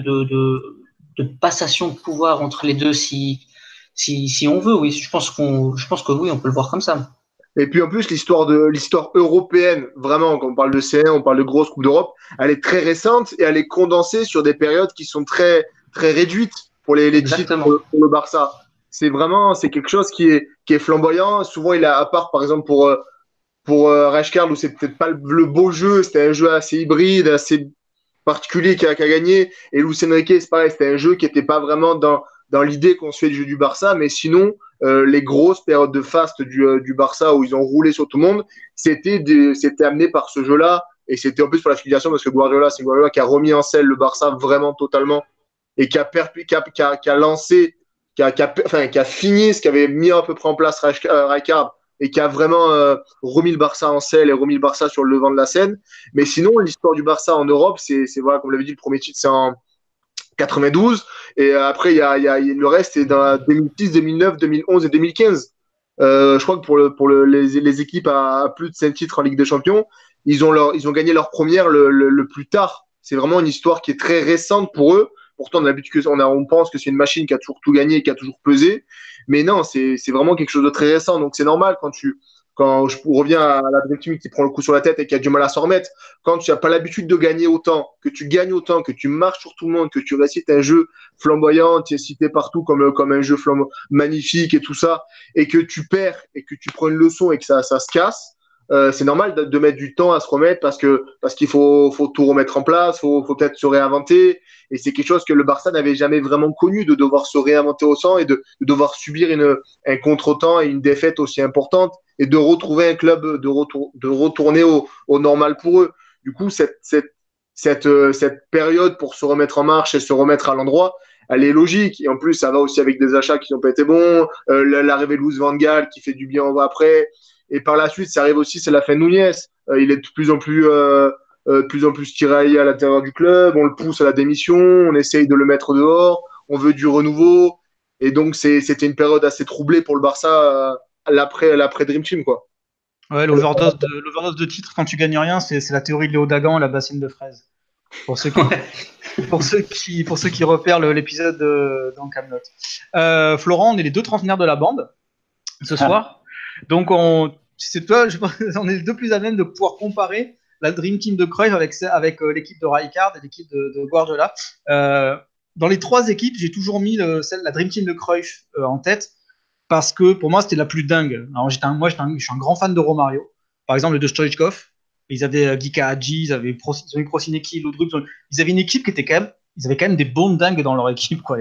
de passation de pouvoir entre les deux si, si, si on veut. Oui, je pense, qu'on, je pense que oui, on peut le voir comme ça.
Et puis en plus, l'histoire de l'histoire européenne, vraiment, quand on parle de C1, on parle de grosse Coupe d'Europe, elle est très récente et elle est condensée sur des périodes qui sont très très réduites pour les, les titres pour, le Barça. C'est vraiment c'est quelque chose qui est qui est flamboyant. Souvent, il a à part par exemple pour euh, pour euh, Rashcard où c'est peut-être pas le, beau jeu, c'était un jeu assez hybride, assez particulier qui a, qui a gagné. Et Luis Enrique, c'est pareil, c'était un jeu qui était pas vraiment dans dans l'idée qu'on se fait du jeu du Barça, mais sinon, euh, les grosses périodes de faste du, euh, du, Barça où ils ont roulé sur tout le monde, c'était c'était amené par ce jeu-là, et c'était en plus pour la filiation parce que Guardiola, c'est Guardiola qui a remis en selle le Barça vraiment totalement, et qui a, a, qui a, qui a lancé, qui a, qui a, enfin, qui a fini ce qu'avait mis à peu près en place euh, Rijkaard, et qui a vraiment euh, remis le Barça en selle et remis le Barça sur le devant de la scène. Mais sinon, l'histoire du Barça en Europe, c'est, voilà, comme l'avait dit, le premier titre, c'est en 92. Et après, il y a, le reste, c'est dans 2006, 2009, 2011 et 2015. Euh, je crois que pour, le, pour le, les, équipes à, plus de 5 titres en Ligue des Champions, ils ont, gagné leur première le, plus tard. C'est vraiment une histoire qui est très récente pour eux. Pourtant, on, a, on pense que c'est une machine qui a toujours tout gagné, qui a toujours pesé. Mais non, c'est vraiment quelque chose de très récent. Donc, c'est normal quand tu, quand je reviens à la Team qui prend le coup sur la tête et qui a du mal à s'en remettre, quand tu n'as pas l'habitude de gagner autant, que tu gagnes autant, que tu marches sur tout le monde, que tu récites un jeu flamboyant, tu es cité partout comme, comme un jeu magnifique et tout ça, et que tu perds et que tu prends une leçon et que ça, ça se casse, euh, c'est normal de, mettre du temps à se remettre parce que parce qu'il faut, faut tout remettre en place, faut, faut peut-être se réinventer. Et c'est quelque chose que le Barça n'avait jamais vraiment connu, de devoir se réinventer au sang et de, de devoir subir une, un contre-temps et une défaite aussi importante et de retrouver un club, de, retour, de retourner au, au normal pour eux. Du coup, cette, cette, cette, euh, cette période pour se remettre en marche et se remettre à l'endroit, elle est logique. Et en plus, ça va aussi avec des achats qui n'ont pas été bons, euh, l'arrivée de Luz Van Gaal qui fait du bien après. Et par la suite, ça arrive aussi, c'est la fin de Nunez. Euh, il est de plus en plus, euh, euh, de plus en plus tiraillé à l'intérieur du club. On le pousse à la démission, on essaye de le mettre dehors. On veut du renouveau. Et donc, c'était une période assez troublée pour le Barça euh, l'après Dream Team, quoi.
Ouais, l'overdose de, de titres quand tu gagnes rien, c'est la théorie de Léo Dagan, la bassine de fraises. Pour ceux qui, pour ceux qui, pour ceux qui repèrent l'épisode dans Camelot. Euh, Florent, on est les deux trentenaires de la bande ce ah. soir. Donc, on, c'est toi, on est les deux plus à même de pouvoir comparer la Dream Team de Cruyff avec, avec euh, l'équipe de Rijkaard et l'équipe de, de, Guardiola. Euh, dans les trois équipes, j'ai toujours mis le, celle, la Dream Team de Cruyff euh, en tête parce que pour moi, c'était la plus dingue. Alors, j'étais moi, je suis un grand fan de Romario. Par exemple, le de Stoichkov. Ils avaient euh, Gika Hadji, ils avaient, Pro, ils Ils avaient une équipe qui était quand même ils avaient quand même des bons dingues dans leur équipe. Quoi.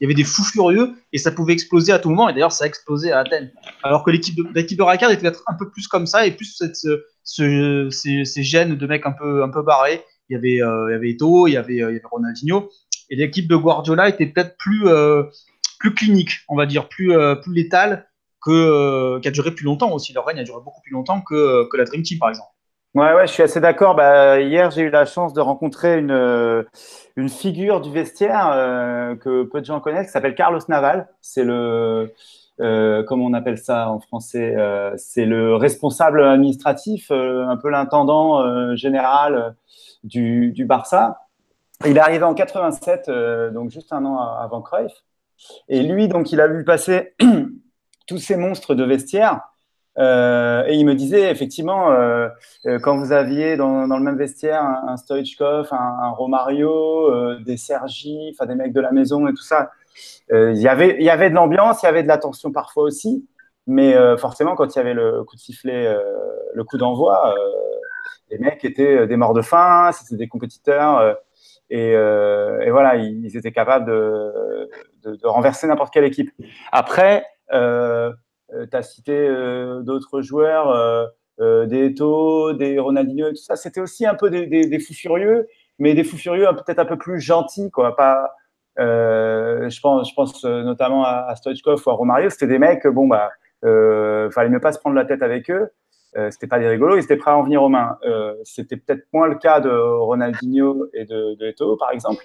Il y avait des fous furieux et ça pouvait exploser à tout moment. Et d'ailleurs, ça a explosé à Athènes. Alors que l'équipe de, l'équipe de était peut-être un peu plus comme ça et plus cette, ce, ce, ces, ces, gènes de mecs un peu, un peu barrés. Il y avait, euh, il y avait Eto, il y avait, euh, il y avait Ronaldinho. Et l'équipe de Guardiola était peut-être plus, euh, plus clinique, on va dire, plus, euh, plus létale, que, euh, qui a duré plus longtemps aussi. Leur règne a duré beaucoup plus longtemps que, que la Dream Team, par exemple.
Ouais, je suis assez d'accord. Bah, hier, j'ai eu la chance de rencontrer une, euh, figure du vestiaire euh, que peu de gens connaissent, qui s'appelle Carlos Naval. C'est le, euh, comment on appelle ça en français C'est le responsable administratif, un peu l'intendant général du, du Barça. Il est arrivé en 87, donc juste un an avant Cruyff. Et lui, donc, il a vu passer tous ces monstres de vestiaire. Euh, et il me disait effectivement, euh, euh, quand vous aviez dans, le même vestiaire un, un Stoichkov, un, Romario, des Sergi, des mecs de la maison et tout ça, il y avait, il y avait de l'ambiance, il y avait de la tension parfois aussi, mais forcément quand il y avait le coup de sifflet, le coup d'envoi, les mecs étaient des morts de faim, c'était des compétiteurs. Et, voilà, ils, étaient capables de, renverser n'importe quelle équipe. Après, tu as cité euh, d'autres joueurs, euh, des Eto, des Ronaldinho, tout ça. C'était aussi un peu des, fous furieux, mais des fous furieux peut-être un peu plus gentils, quoi. Pas, je pense, je pense notamment à, à Stoichkov ou à Romario. C'était des mecs, bon bah, euh, fallait mieux pas se prendre la tête avec eux. Euh, c'était pas des rigolos, ils étaient prêts à en venir aux mains. Euh, c'était peut-être moins le cas de Ronaldinho et de, de par exemple.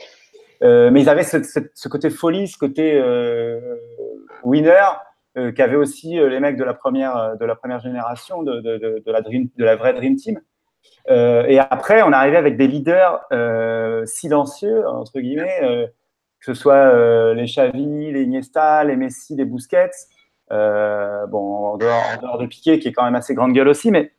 Euh, mais ils avaient ce, côté folie, ce côté winner euh, qu'avaient aussi euh, les mecs de la première, euh, de la première génération, de, de, la, vraie Dream Team. Euh, et après, on arrivé avec des leaders euh, silencieux, entre guillemets, euh, que ce soit les Xavi, les Iniesta, les Messi, les Busquets. bon, en dehors, de Piqué, qui est quand même assez grande gueule aussi, mais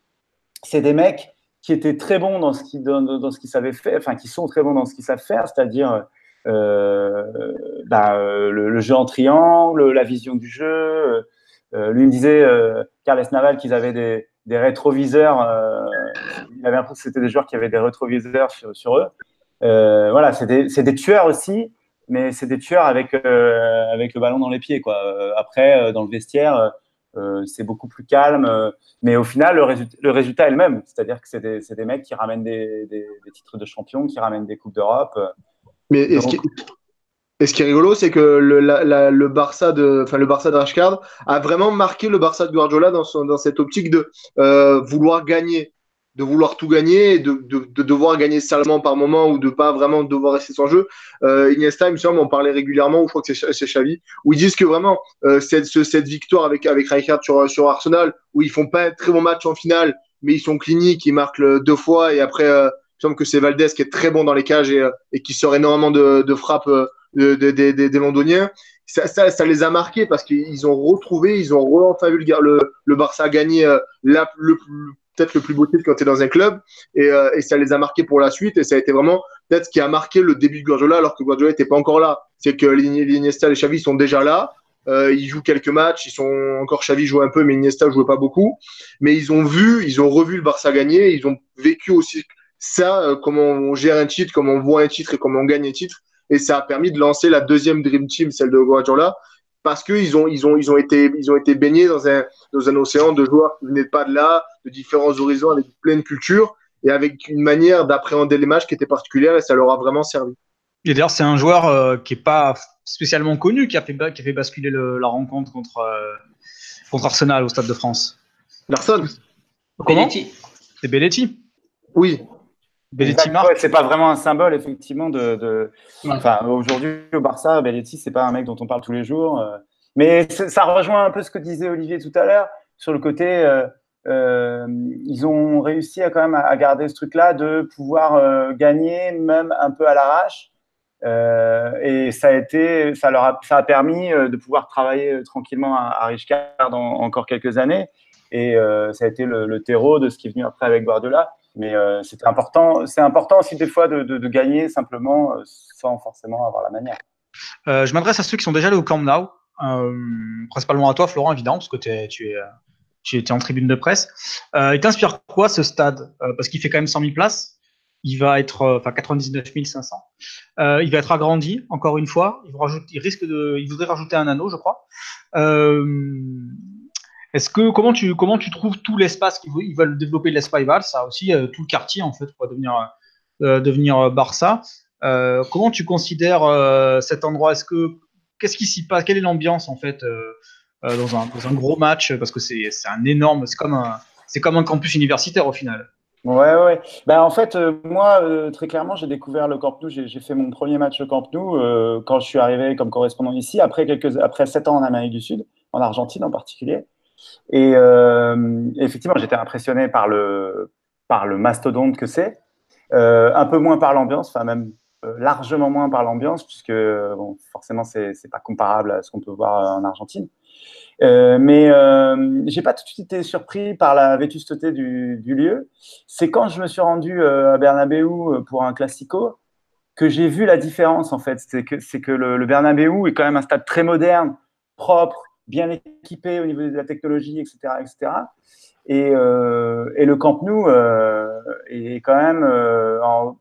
c'est des mecs qui étaient très bons dans ce qu'ils dans, ce qu'ils savaient faire, enfin qui sont très bons dans ce qu'ils savent faire, c'est-à-dire euh, bah, euh, le, jeu en triangle, la vision du jeu. Euh, lui me disait, Carles Naval, qu'ils avaient des, des rétroviseurs. il avait l'impression que c'était des joueurs qui avaient des rétroviseurs sur, eux. voilà, c'est des, des, tueurs aussi, mais c'est des tueurs avec, avec le ballon dans les pieds. Quoi. après, dans le vestiaire, euh, c'est beaucoup plus calme. Euh, mais au final, le, résultat, est le même. C'est-à-dire que c'est des, mecs qui ramènent des, titres de champion, qui ramènent des Coupes d'Europe. Euh.
Mais ce, qui, est rigolo, c'est que le, Barça de, enfin, le Barça de Rashcard a vraiment marqué le Barça de Guardiola dans, dans cette optique de vouloir gagner de vouloir tout gagner, de, de, de, devoir gagner salement par moment ou de pas vraiment devoir rester sans jeu. Euh, Iniesta, il me semble, on parlait régulièrement, ou je crois que c'est Xavi, où ils disent que vraiment euh, cette, cette victoire avec avec Rijkaard sur, sur Arsenal, où ils font pas un très bon match en finale, mais ils sont cliniques, ils marquent deux fois et après, euh, que c'est Valdez qui est très bon dans les cages et, euh, qui sort énormément de, de frappes euh, de, des Londoniens. Ça, les a marqués parce qu'ils ont retrouvé, ils ont enfin vu le, Barça gagner la, le, peut-être le plus beau titre quand tu es dans un club et, euh, ça les a marqués pour la suite et ça a été vraiment peut-être ce qui a marqué le début de Guardiola alors que Guardiola n'était pas encore là. C'est que Iniesta et Xavi sont déjà là. Euh, ils jouent quelques matchs, ils sont encore Xavi joue un peu mais Iniesta jouait pas beaucoup. Mais ils ont vu, ils ont revu le Barça gagner, ils ont vécu aussi ça euh, comment on gère un titre, comment on voit un titre et comment on gagne un titre et ça a permis de lancer la deuxième Dream Team, celle de Guardiola parce qu'ils ont, ils ont, ils ont, été, ils ont été baignés dans un, dans un océan de joueurs qui venaient pas de là, de différents horizons, avec pleine culture et avec une manière d'appréhender les matchs qui était particulière et ça leur a vraiment servi.
Et d'ailleurs, c'est un joueur euh, qui est pas spécialement connu qui a fait, qui a fait basculer le, la rencontre contre, euh, contre Arsenal au Stade de France.
Larson
Comment? C'est Belletti.
Oui,
Belletti c'est pas vraiment un symbole, effectivement, de. Enfin, aujourd'hui, au Barça, Belletti, c'est pas un mec dont on parle tous les jours. Euh. mais ça rejoint un peu ce que disait Olivier tout à l'heure sur le côté. Euh, euh, ils ont réussi à quand même à garder ce truc-là de pouvoir gagner même un peu à l'arrache. et ça a été, ça leur a, ça a permis de pouvoir travailler tranquillement à, à Richcard encore quelques années. Et ça a été le, le, terreau de ce qui est venu après avec Guardiola. Mais euh, c'est important, c'est important aussi des fois de, gagner simplement euh, sans forcément avoir la manière.
Euh, je m'adresse à ceux qui sont déjà allés au Camp Nou, euh, principalement à toi, Florent, évidemment, parce que es, tu es tu étais en tribune de presse. Il t'inspire quoi ce stade? Parce qu'il fait quand même 100 000 places. Il va être, enfin 99 500. Euh, il va être agrandi encore une fois. Il risque de, il voudrait rajouter un anneau, je crois. Est-ce que comment tu comment tu trouves tout l'espace qu'ils veulent, développer l'espace ça aussi euh, tout le quartier en fait pour devenir euh, devenir euh, Barça. comment tu considères cet endroit? Est-ce que qu'est-ce qui s'y passe? Quelle est l'ambiance en fait dans un, dans, un, gros match? Parce que c'est un énorme, c'est comme un c'est comme un campus universitaire au final.
Ouais, ouais. Ben, en fait, moi, très clairement, j'ai découvert le Camp Nou. J'ai fait mon premier match au Camp Nou quand je suis arrivé comme correspondant ici, après quelques, après sept ans en Amérique du Sud, en Argentine en particulier. Et euh, effectivement, j'étais impressionné par le, par le mastodonte que c'est. Euh, un peu moins par l'ambiance, enfin même euh, largement moins par l'ambiance, puisque bon, forcément, c'est n'est pas comparable à ce qu'on peut voir en Argentine. Mais euh, j'ai pas tout de suite été surpris par la vétusteté du, lieu. C'est quand je me suis rendu à Bernabeu pour un classico que j'ai vu la différence en fait. C'est que, que le, le Bernabeu est quand même un stade très moderne, propre, bien équipé au niveau de la technologie, etc. etc. Et, euh, et le Camp Nou euh, est quand même euh,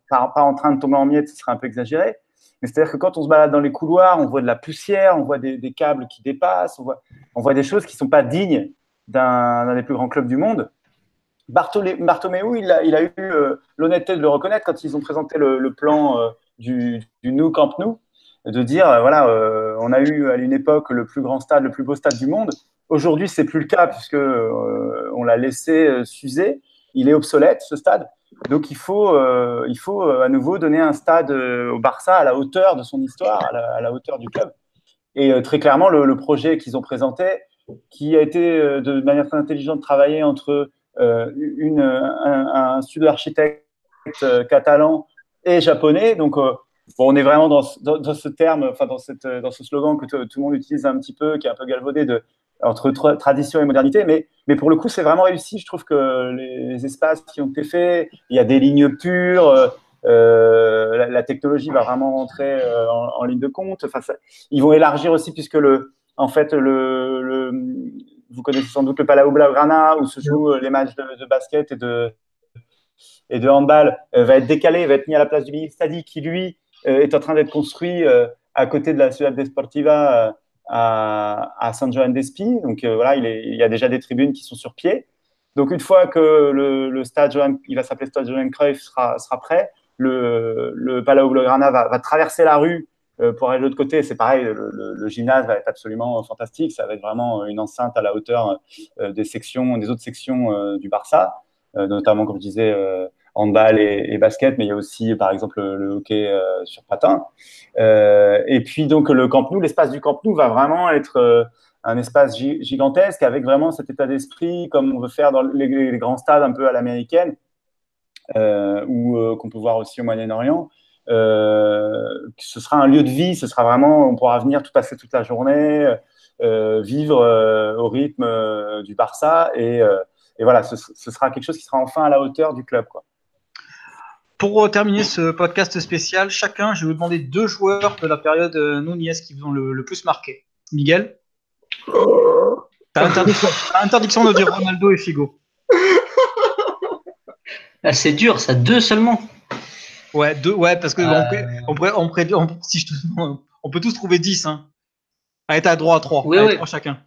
pas, en train de tomber en miettes, ce serait un peu exagéré. Mais c'est-à-dire que quand on se balade dans les couloirs, on voit de la poussière, on voit des, câbles qui dépassent, on voit, des choses qui ne sont pas dignes d'un des plus grands clubs du monde. Bartomeu, il a, eu euh, l'honnêteté de le reconnaître quand ils ont présenté le, plan du, du Nou Camp Nou de dire euh, voilà, euh, on a eu à une époque le plus grand stade, le plus beau stade du monde. Aujourd'hui, c'est plus le cas puisque euh, on l'a laissé s'user. Il est obsolète ce stade. Donc il faut, il faut à nouveau donner un stade au Barça à la hauteur de son histoire, à la, hauteur du club. Et très clairement, le, projet qu'ils ont présenté, qui a été de manière très intelligente travaillé entre une, un, un studio d'architecte catalan et japonais, donc bon, on est vraiment dans, ce terme, enfin dans, cette, dans ce slogan que tout le monde utilise un petit peu, qui est un peu galvaudé de entre tradition et modernité, mais, mais pour le coup, c'est vraiment réussi. Je trouve que les, espaces qui ont été faits, il y a des lignes pures, euh, la, technologie va vraiment rentrer euh, en, ligne de compte. Enfin, ils vont élargir aussi, puisque le, en fait, le, vous connaissez sans doute le Palau Blaugrana, où se jouent les matchs de, basket et de, et de handball, euh, va être décalé, va être mis à la place du Mini Stadi, qui lui est en train d'être construit à côté de la Ciudad Desportiva à, à San Juan d'Espi. Donc voilà, il, y a déjà des tribunes qui sont sur pied. Donc une fois que le, le stade il va s'appeler Stade Johan Cruyff, sera, sera prêt, le, le Palau Blaugrana va, va, traverser la rue euh, pour aller de l'autre côté. C'est pareil, le, gymnase va être absolument fantastique. Ça va être vraiment une enceinte à la hauteur euh, des sections, des autres sections euh, du Barça, notamment, comme je disais, handball et, et, basket, mais il y a aussi, par exemple, le, hockey sur patin. et puis, donc, le Camp Nou, l'espace du Camp Nou va vraiment être un espace gigantesque avec vraiment cet état d'esprit comme on veut faire dans les grands stades un peu à l'américaine euh, ou euh, qu'on peut voir aussi au Moyen-Orient. Euh, ce sera un lieu de vie, ce sera vraiment, on pourra venir tout passer toute la journée, vivre au rythme du Barça et, voilà, ce, sera quelque chose qui sera enfin à la hauteur du club. Quoi.
Pour terminer ce podcast spécial, chacun, je vais vous demander deux joueurs de la période Nunez qui vous ont le, plus marqué. Miguel? T'as interdiction, interdiction de dire Ronaldo et Figo.
Ah, c'est dur, ça, deux seulement.
Ouais, deux, ouais, parce que euh. on, pourrait, on, si on peut tous trouver 10. Hein. Allez, t'as droit à 3. Oui, oui. chacun.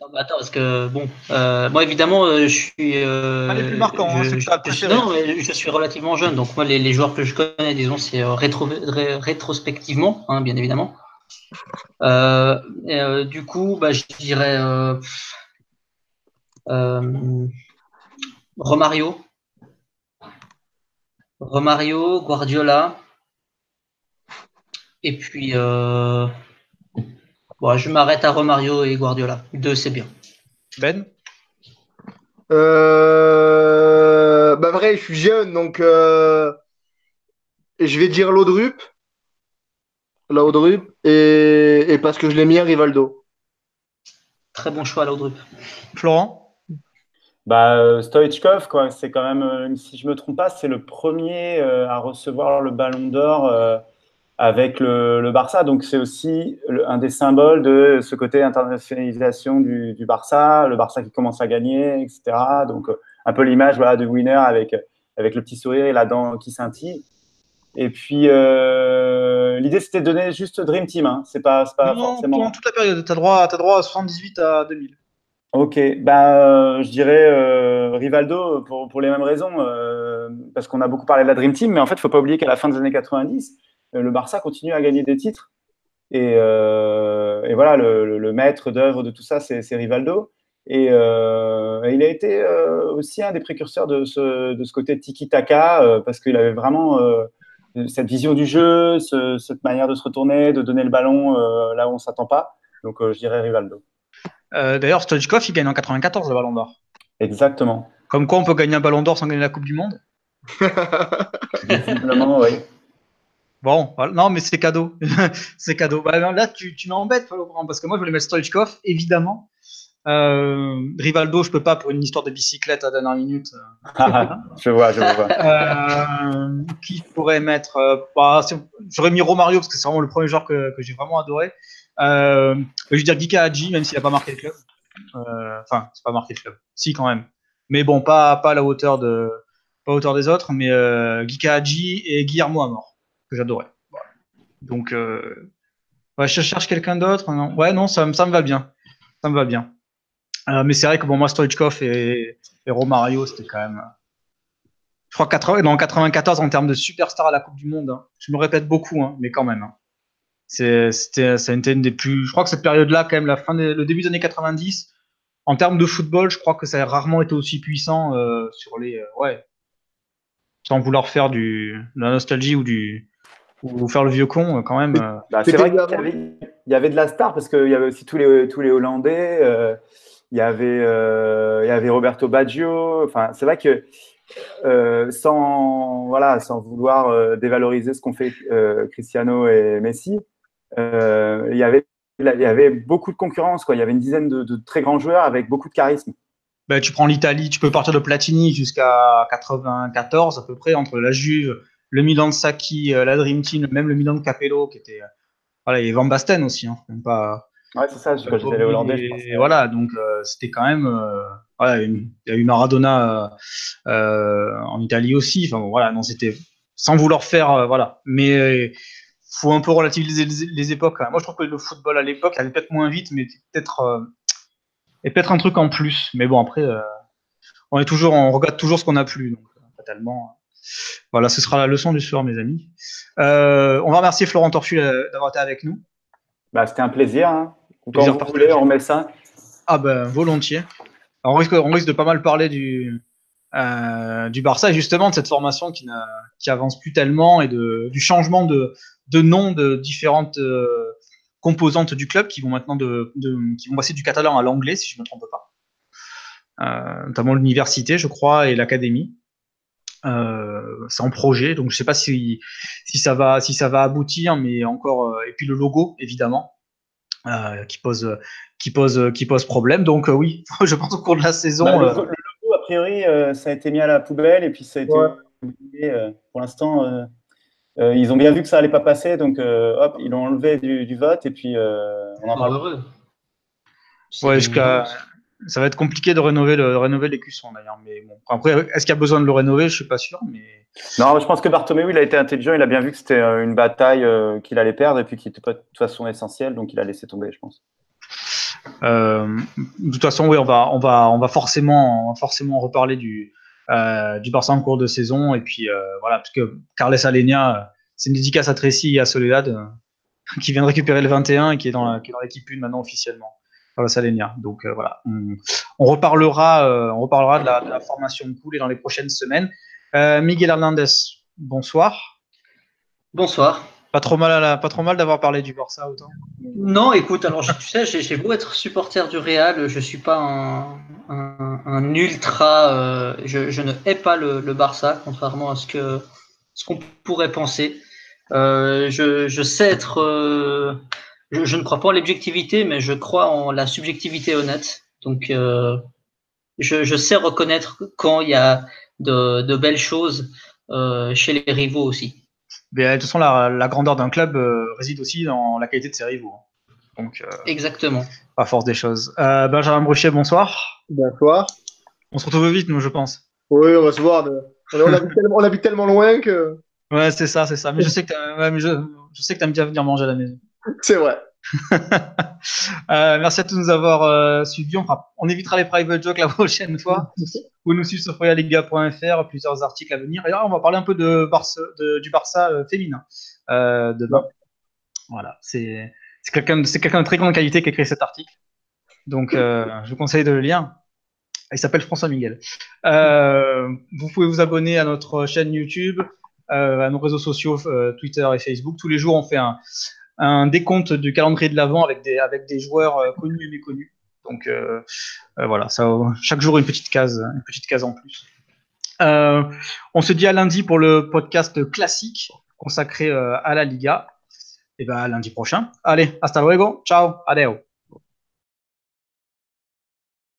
Bah, attends, parce que bon, euh, moi évidemment, euh, je suis.
Euh, les plus marquants, hein, je,
non, mais je suis relativement jeune, donc moi les, les joueurs que je connais, disons, c'est rétro, rétrospectivement, hein, bien évidemment. du coup, bah, je dirais Romario. Romario, Guardiola. Et puis, euh... je m'arrête à Romario et Guardiola. Deux, c'est bien.
Ben
euh... Bah vrai, je suis jeune, donc euh... je vais dire Laudrup. Laudrup. Et... et parce que je l'ai mis à Rivaldo.
Très bon choix, Laudrup.
Florent?
Bah, euh, Stoichkov, quoi, c'est quand même, si je me trompe pas, c'est le premier euh, à recevoir le Ballon d'Or avec le, Barça. Donc c'est aussi un des symboles de ce côté internationalisation du, Barça, le Barça qui commence à gagner, etc. Donc un peu l'image voilà, de winner avec, avec le petit sourire et la dent qui scintille. Et puis l'idée c'était de donner juste Dream Team, hein. c'est pas, pas
non, forcément. Pendant toute la période, tu as droit, as droit à 78 à 2000.
Ok, bah, je dirais euh, Rivaldo pour, pour, les mêmes raisons, euh, parce qu'on a beaucoup parlé de la Dream Team, mais en fait, il ne faut pas oublier qu'à la fin des années 90, euh, le Barça continue à gagner des titres. Et, et voilà, le, le maître d'œuvre de tout ça, c'est Rivaldo. Et, et, il a été aussi un des précurseurs de ce, de ce côté tiki-taka, parce qu'il avait vraiment cette vision du jeu, ce, cette manière de se retourner, de donner le ballon là où on ne s'attend pas. Donc, je dirais Rivaldo.
Euh, d'ailleurs, Stoichkov, il gagne en 94 le Ballon d'Or.
Exactement.
Comme quoi, on peut gagner un Ballon d'Or sans gagner la Coupe du Monde?
Visiblement, oui.
Bon, non, mais c'est cadeau. c'est cadeau. Bah, là, tu, tu m'embêtes, parce que moi, je voulais mettre Stoichkov, évidemment. Euh, Rivaldo, je peux pas pour une histoire de bicyclette à dernière minute.
je vois, je vois.
Euh, qui pourrait mettre bah, J'aurais mis Romario parce que c'est vraiment le premier joueur que, que j'ai vraiment adoré. Euh, je veux dire Gika Hadji, même s'il n'a pas marqué le club. Euh, enfin, c'est pas marqué le club. Si, quand même. Mais bon, pas, pas à la hauteur, de, pas à hauteur des autres, mais euh, Gika Hadji et Guillermo Amor, que j'adorais. Donc, euh, je cherche quelqu'un d'autre. Ouais, non, ça, ça me va bien. Ça me va bien. Euh, mais c'est vrai que bon, moi, Stoichkov et, et Romario, c'était quand même. Je crois 80, dans 94 en termes de superstar à la Coupe du Monde. Hein. Je me répète beaucoup, hein, mais quand même. Hein. C'était, ça une des plus. Je crois que cette période-là, quand même, la fin le début des années 90, en termes de football, je crois que ça a rarement été aussi puissant euh, sur les. Euh, ouais. Sans vouloir faire du, de la nostalgie ou du. Ou faire le vieux con, euh, quand même.
Bah, c'est vrai qu'il y, avait, de la star parce qu'il y avait aussi tous les, tous les Hollandais. il y avait, il y avait Roberto Baggio. Enfin, c'est vrai que sans, voilà, sans vouloir dévaloriser ce qu'ont fait Cristiano et Messi, il y avait il y avait beaucoup de concurrence. Quoi. Il y avait une dizaine de, très grands joueurs avec beaucoup de charisme.
Ben, tu prends l'Italie, tu peux partir de Platini jusqu'à 94 à peu près, entre la Juve, le Milan de Sacchi, la Dream Team, même le Milan de Capello, qui était. Voilà, il y avait Van Basten aussi, hein, même pas.
Ouais, c'est ça, quand j'étais hollandais.
Et voilà, donc euh, c'était quand même. Euh, voilà, il y a eu Maradona euh, en Italie aussi. Enfin voilà, non, c'était sans vouloir faire, voilà. Mais faut un peu relativiser les, époques. Moi, je trouve que le football à l'époque allait peut-être moins vite, mais peut-être et peut-être un truc en plus. Mais bon, après, on est toujours, on regarde toujours ce qu'on a plus, donc fatalement. Voilà, ce sera la leçon du soir, mes amis. on va remercier Florent Torfu d'avoir été avec nous.
Bah, c'était un plaisir. Hein. Quand vous voulez, on remet ça.
Ah ben, volontiers. on, risque, on risque de pas mal parler du, euh, du Barça et justement de cette formation qui, qui avance plus tellement et de, du changement de, de nom de différentes euh, composantes du club qui vont maintenant de, qui vont passer du catalan à l'anglais si je me trompe pas. Euh, notamment l'université, je crois, et l'académie. C'est en projet, donc je sais pas si, si ça va si ça va aboutir, mais encore et puis le logo évidemment euh, qui pose qui pose qui pose problème. Donc euh, oui, je pense au cours de la saison. Bah,
le, euh, logo, a priori, ça a été mis à la poubelle et puis ça a été pour l'instant. ils ont bien vu que ça allait pas passer, donc hop, ils l'ont enlevé du, vote et puis on en parle. Heureux.
Ouais, jusqu'à ça va être compliqué de rénover le rénover l'écusson d'ailleurs. Mais bon, après, est-ce qu'il y a besoin de le rénover? Je suis pas sûr, mais.
Non, je pense que Bartomeu, il a été intelligent. Il a bien vu que c'était euh, une bataille euh, qu'il allait perdre et puis qui n'était pas de toute façon essentielle, donc il a laissé tomber, je pense.
Euh, de toute façon, oui, on va, on va, on va forcément, forcément reparler du, du Barça en cours de saison et puis voilà, parce que Carles Alenia, c'est une dédicace à Tracy et à Soledad qui vient de récupérer le 21 et qui est dans l'équipe 1 maintenant officiellement. Salenia. Donc euh, voilà, on, reparlera, euh, on reparlera de la, formation de poule et dans les prochaines semaines. Euh, Miguel Hernandez, bonsoir.
Bonsoir.
Pas trop mal, à pas trop mal d'avoir parlé du Barça autant.
Non, écoute, alors tu sais, j'ai beau être supporter du Real, je suis pas un, ultra, je, ne hais pas le, Barça, contrairement à ce que ce qu'on pourrait penser. je, je, sais être je, ne crois pas en l'objectivité, mais je crois en la subjectivité honnête. Donc, euh, je, sais reconnaître quand il y a de, belles choses euh, chez les rivaux aussi.
Mais de toute façon, la, grandeur d'un club euh, réside aussi dans la qualité de ses rivaux.
Donc, Exactement.
À force des choses. Benjamin Brochet, bonsoir.
Bonsoir.
On se retrouve vite, nous, je pense.
Oui, on va se voir. On, habite tellement, loin que.
Ouais, c'est ça, c'est ça. Mais je sais que tu aimes bien venir manger à la maison.
C'est vrai.
Euh, merci à tous de nous avoir euh, suivis. On, évitera les private jokes la prochaine fois. Vous nous suivez sur foyaliga.fr, plusieurs articles à venir. Et là, on va parler un peu de Barça, du Barça euh, féminin. de Voilà, c'est quelqu'un quelqu'un de très grande qualité qui a écrit cet article. Donc, je vous conseille de le lire. Il s'appelle François Miguel. vous pouvez vous abonner à notre chaîne YouTube, à nos réseaux sociaux, Twitter et Facebook. Tous les jours, on fait un, un décompte du calendrier de l'avant avec des, avec des joueurs euh, connus et méconnus. Donc euh, euh, voilà, chaque jour une petite case, une petite case en plus. on se dit à lundi pour le podcast classique consacré à la Liga. Et ben à lundi prochain. Allez, hasta luego. Ciao. Adeo.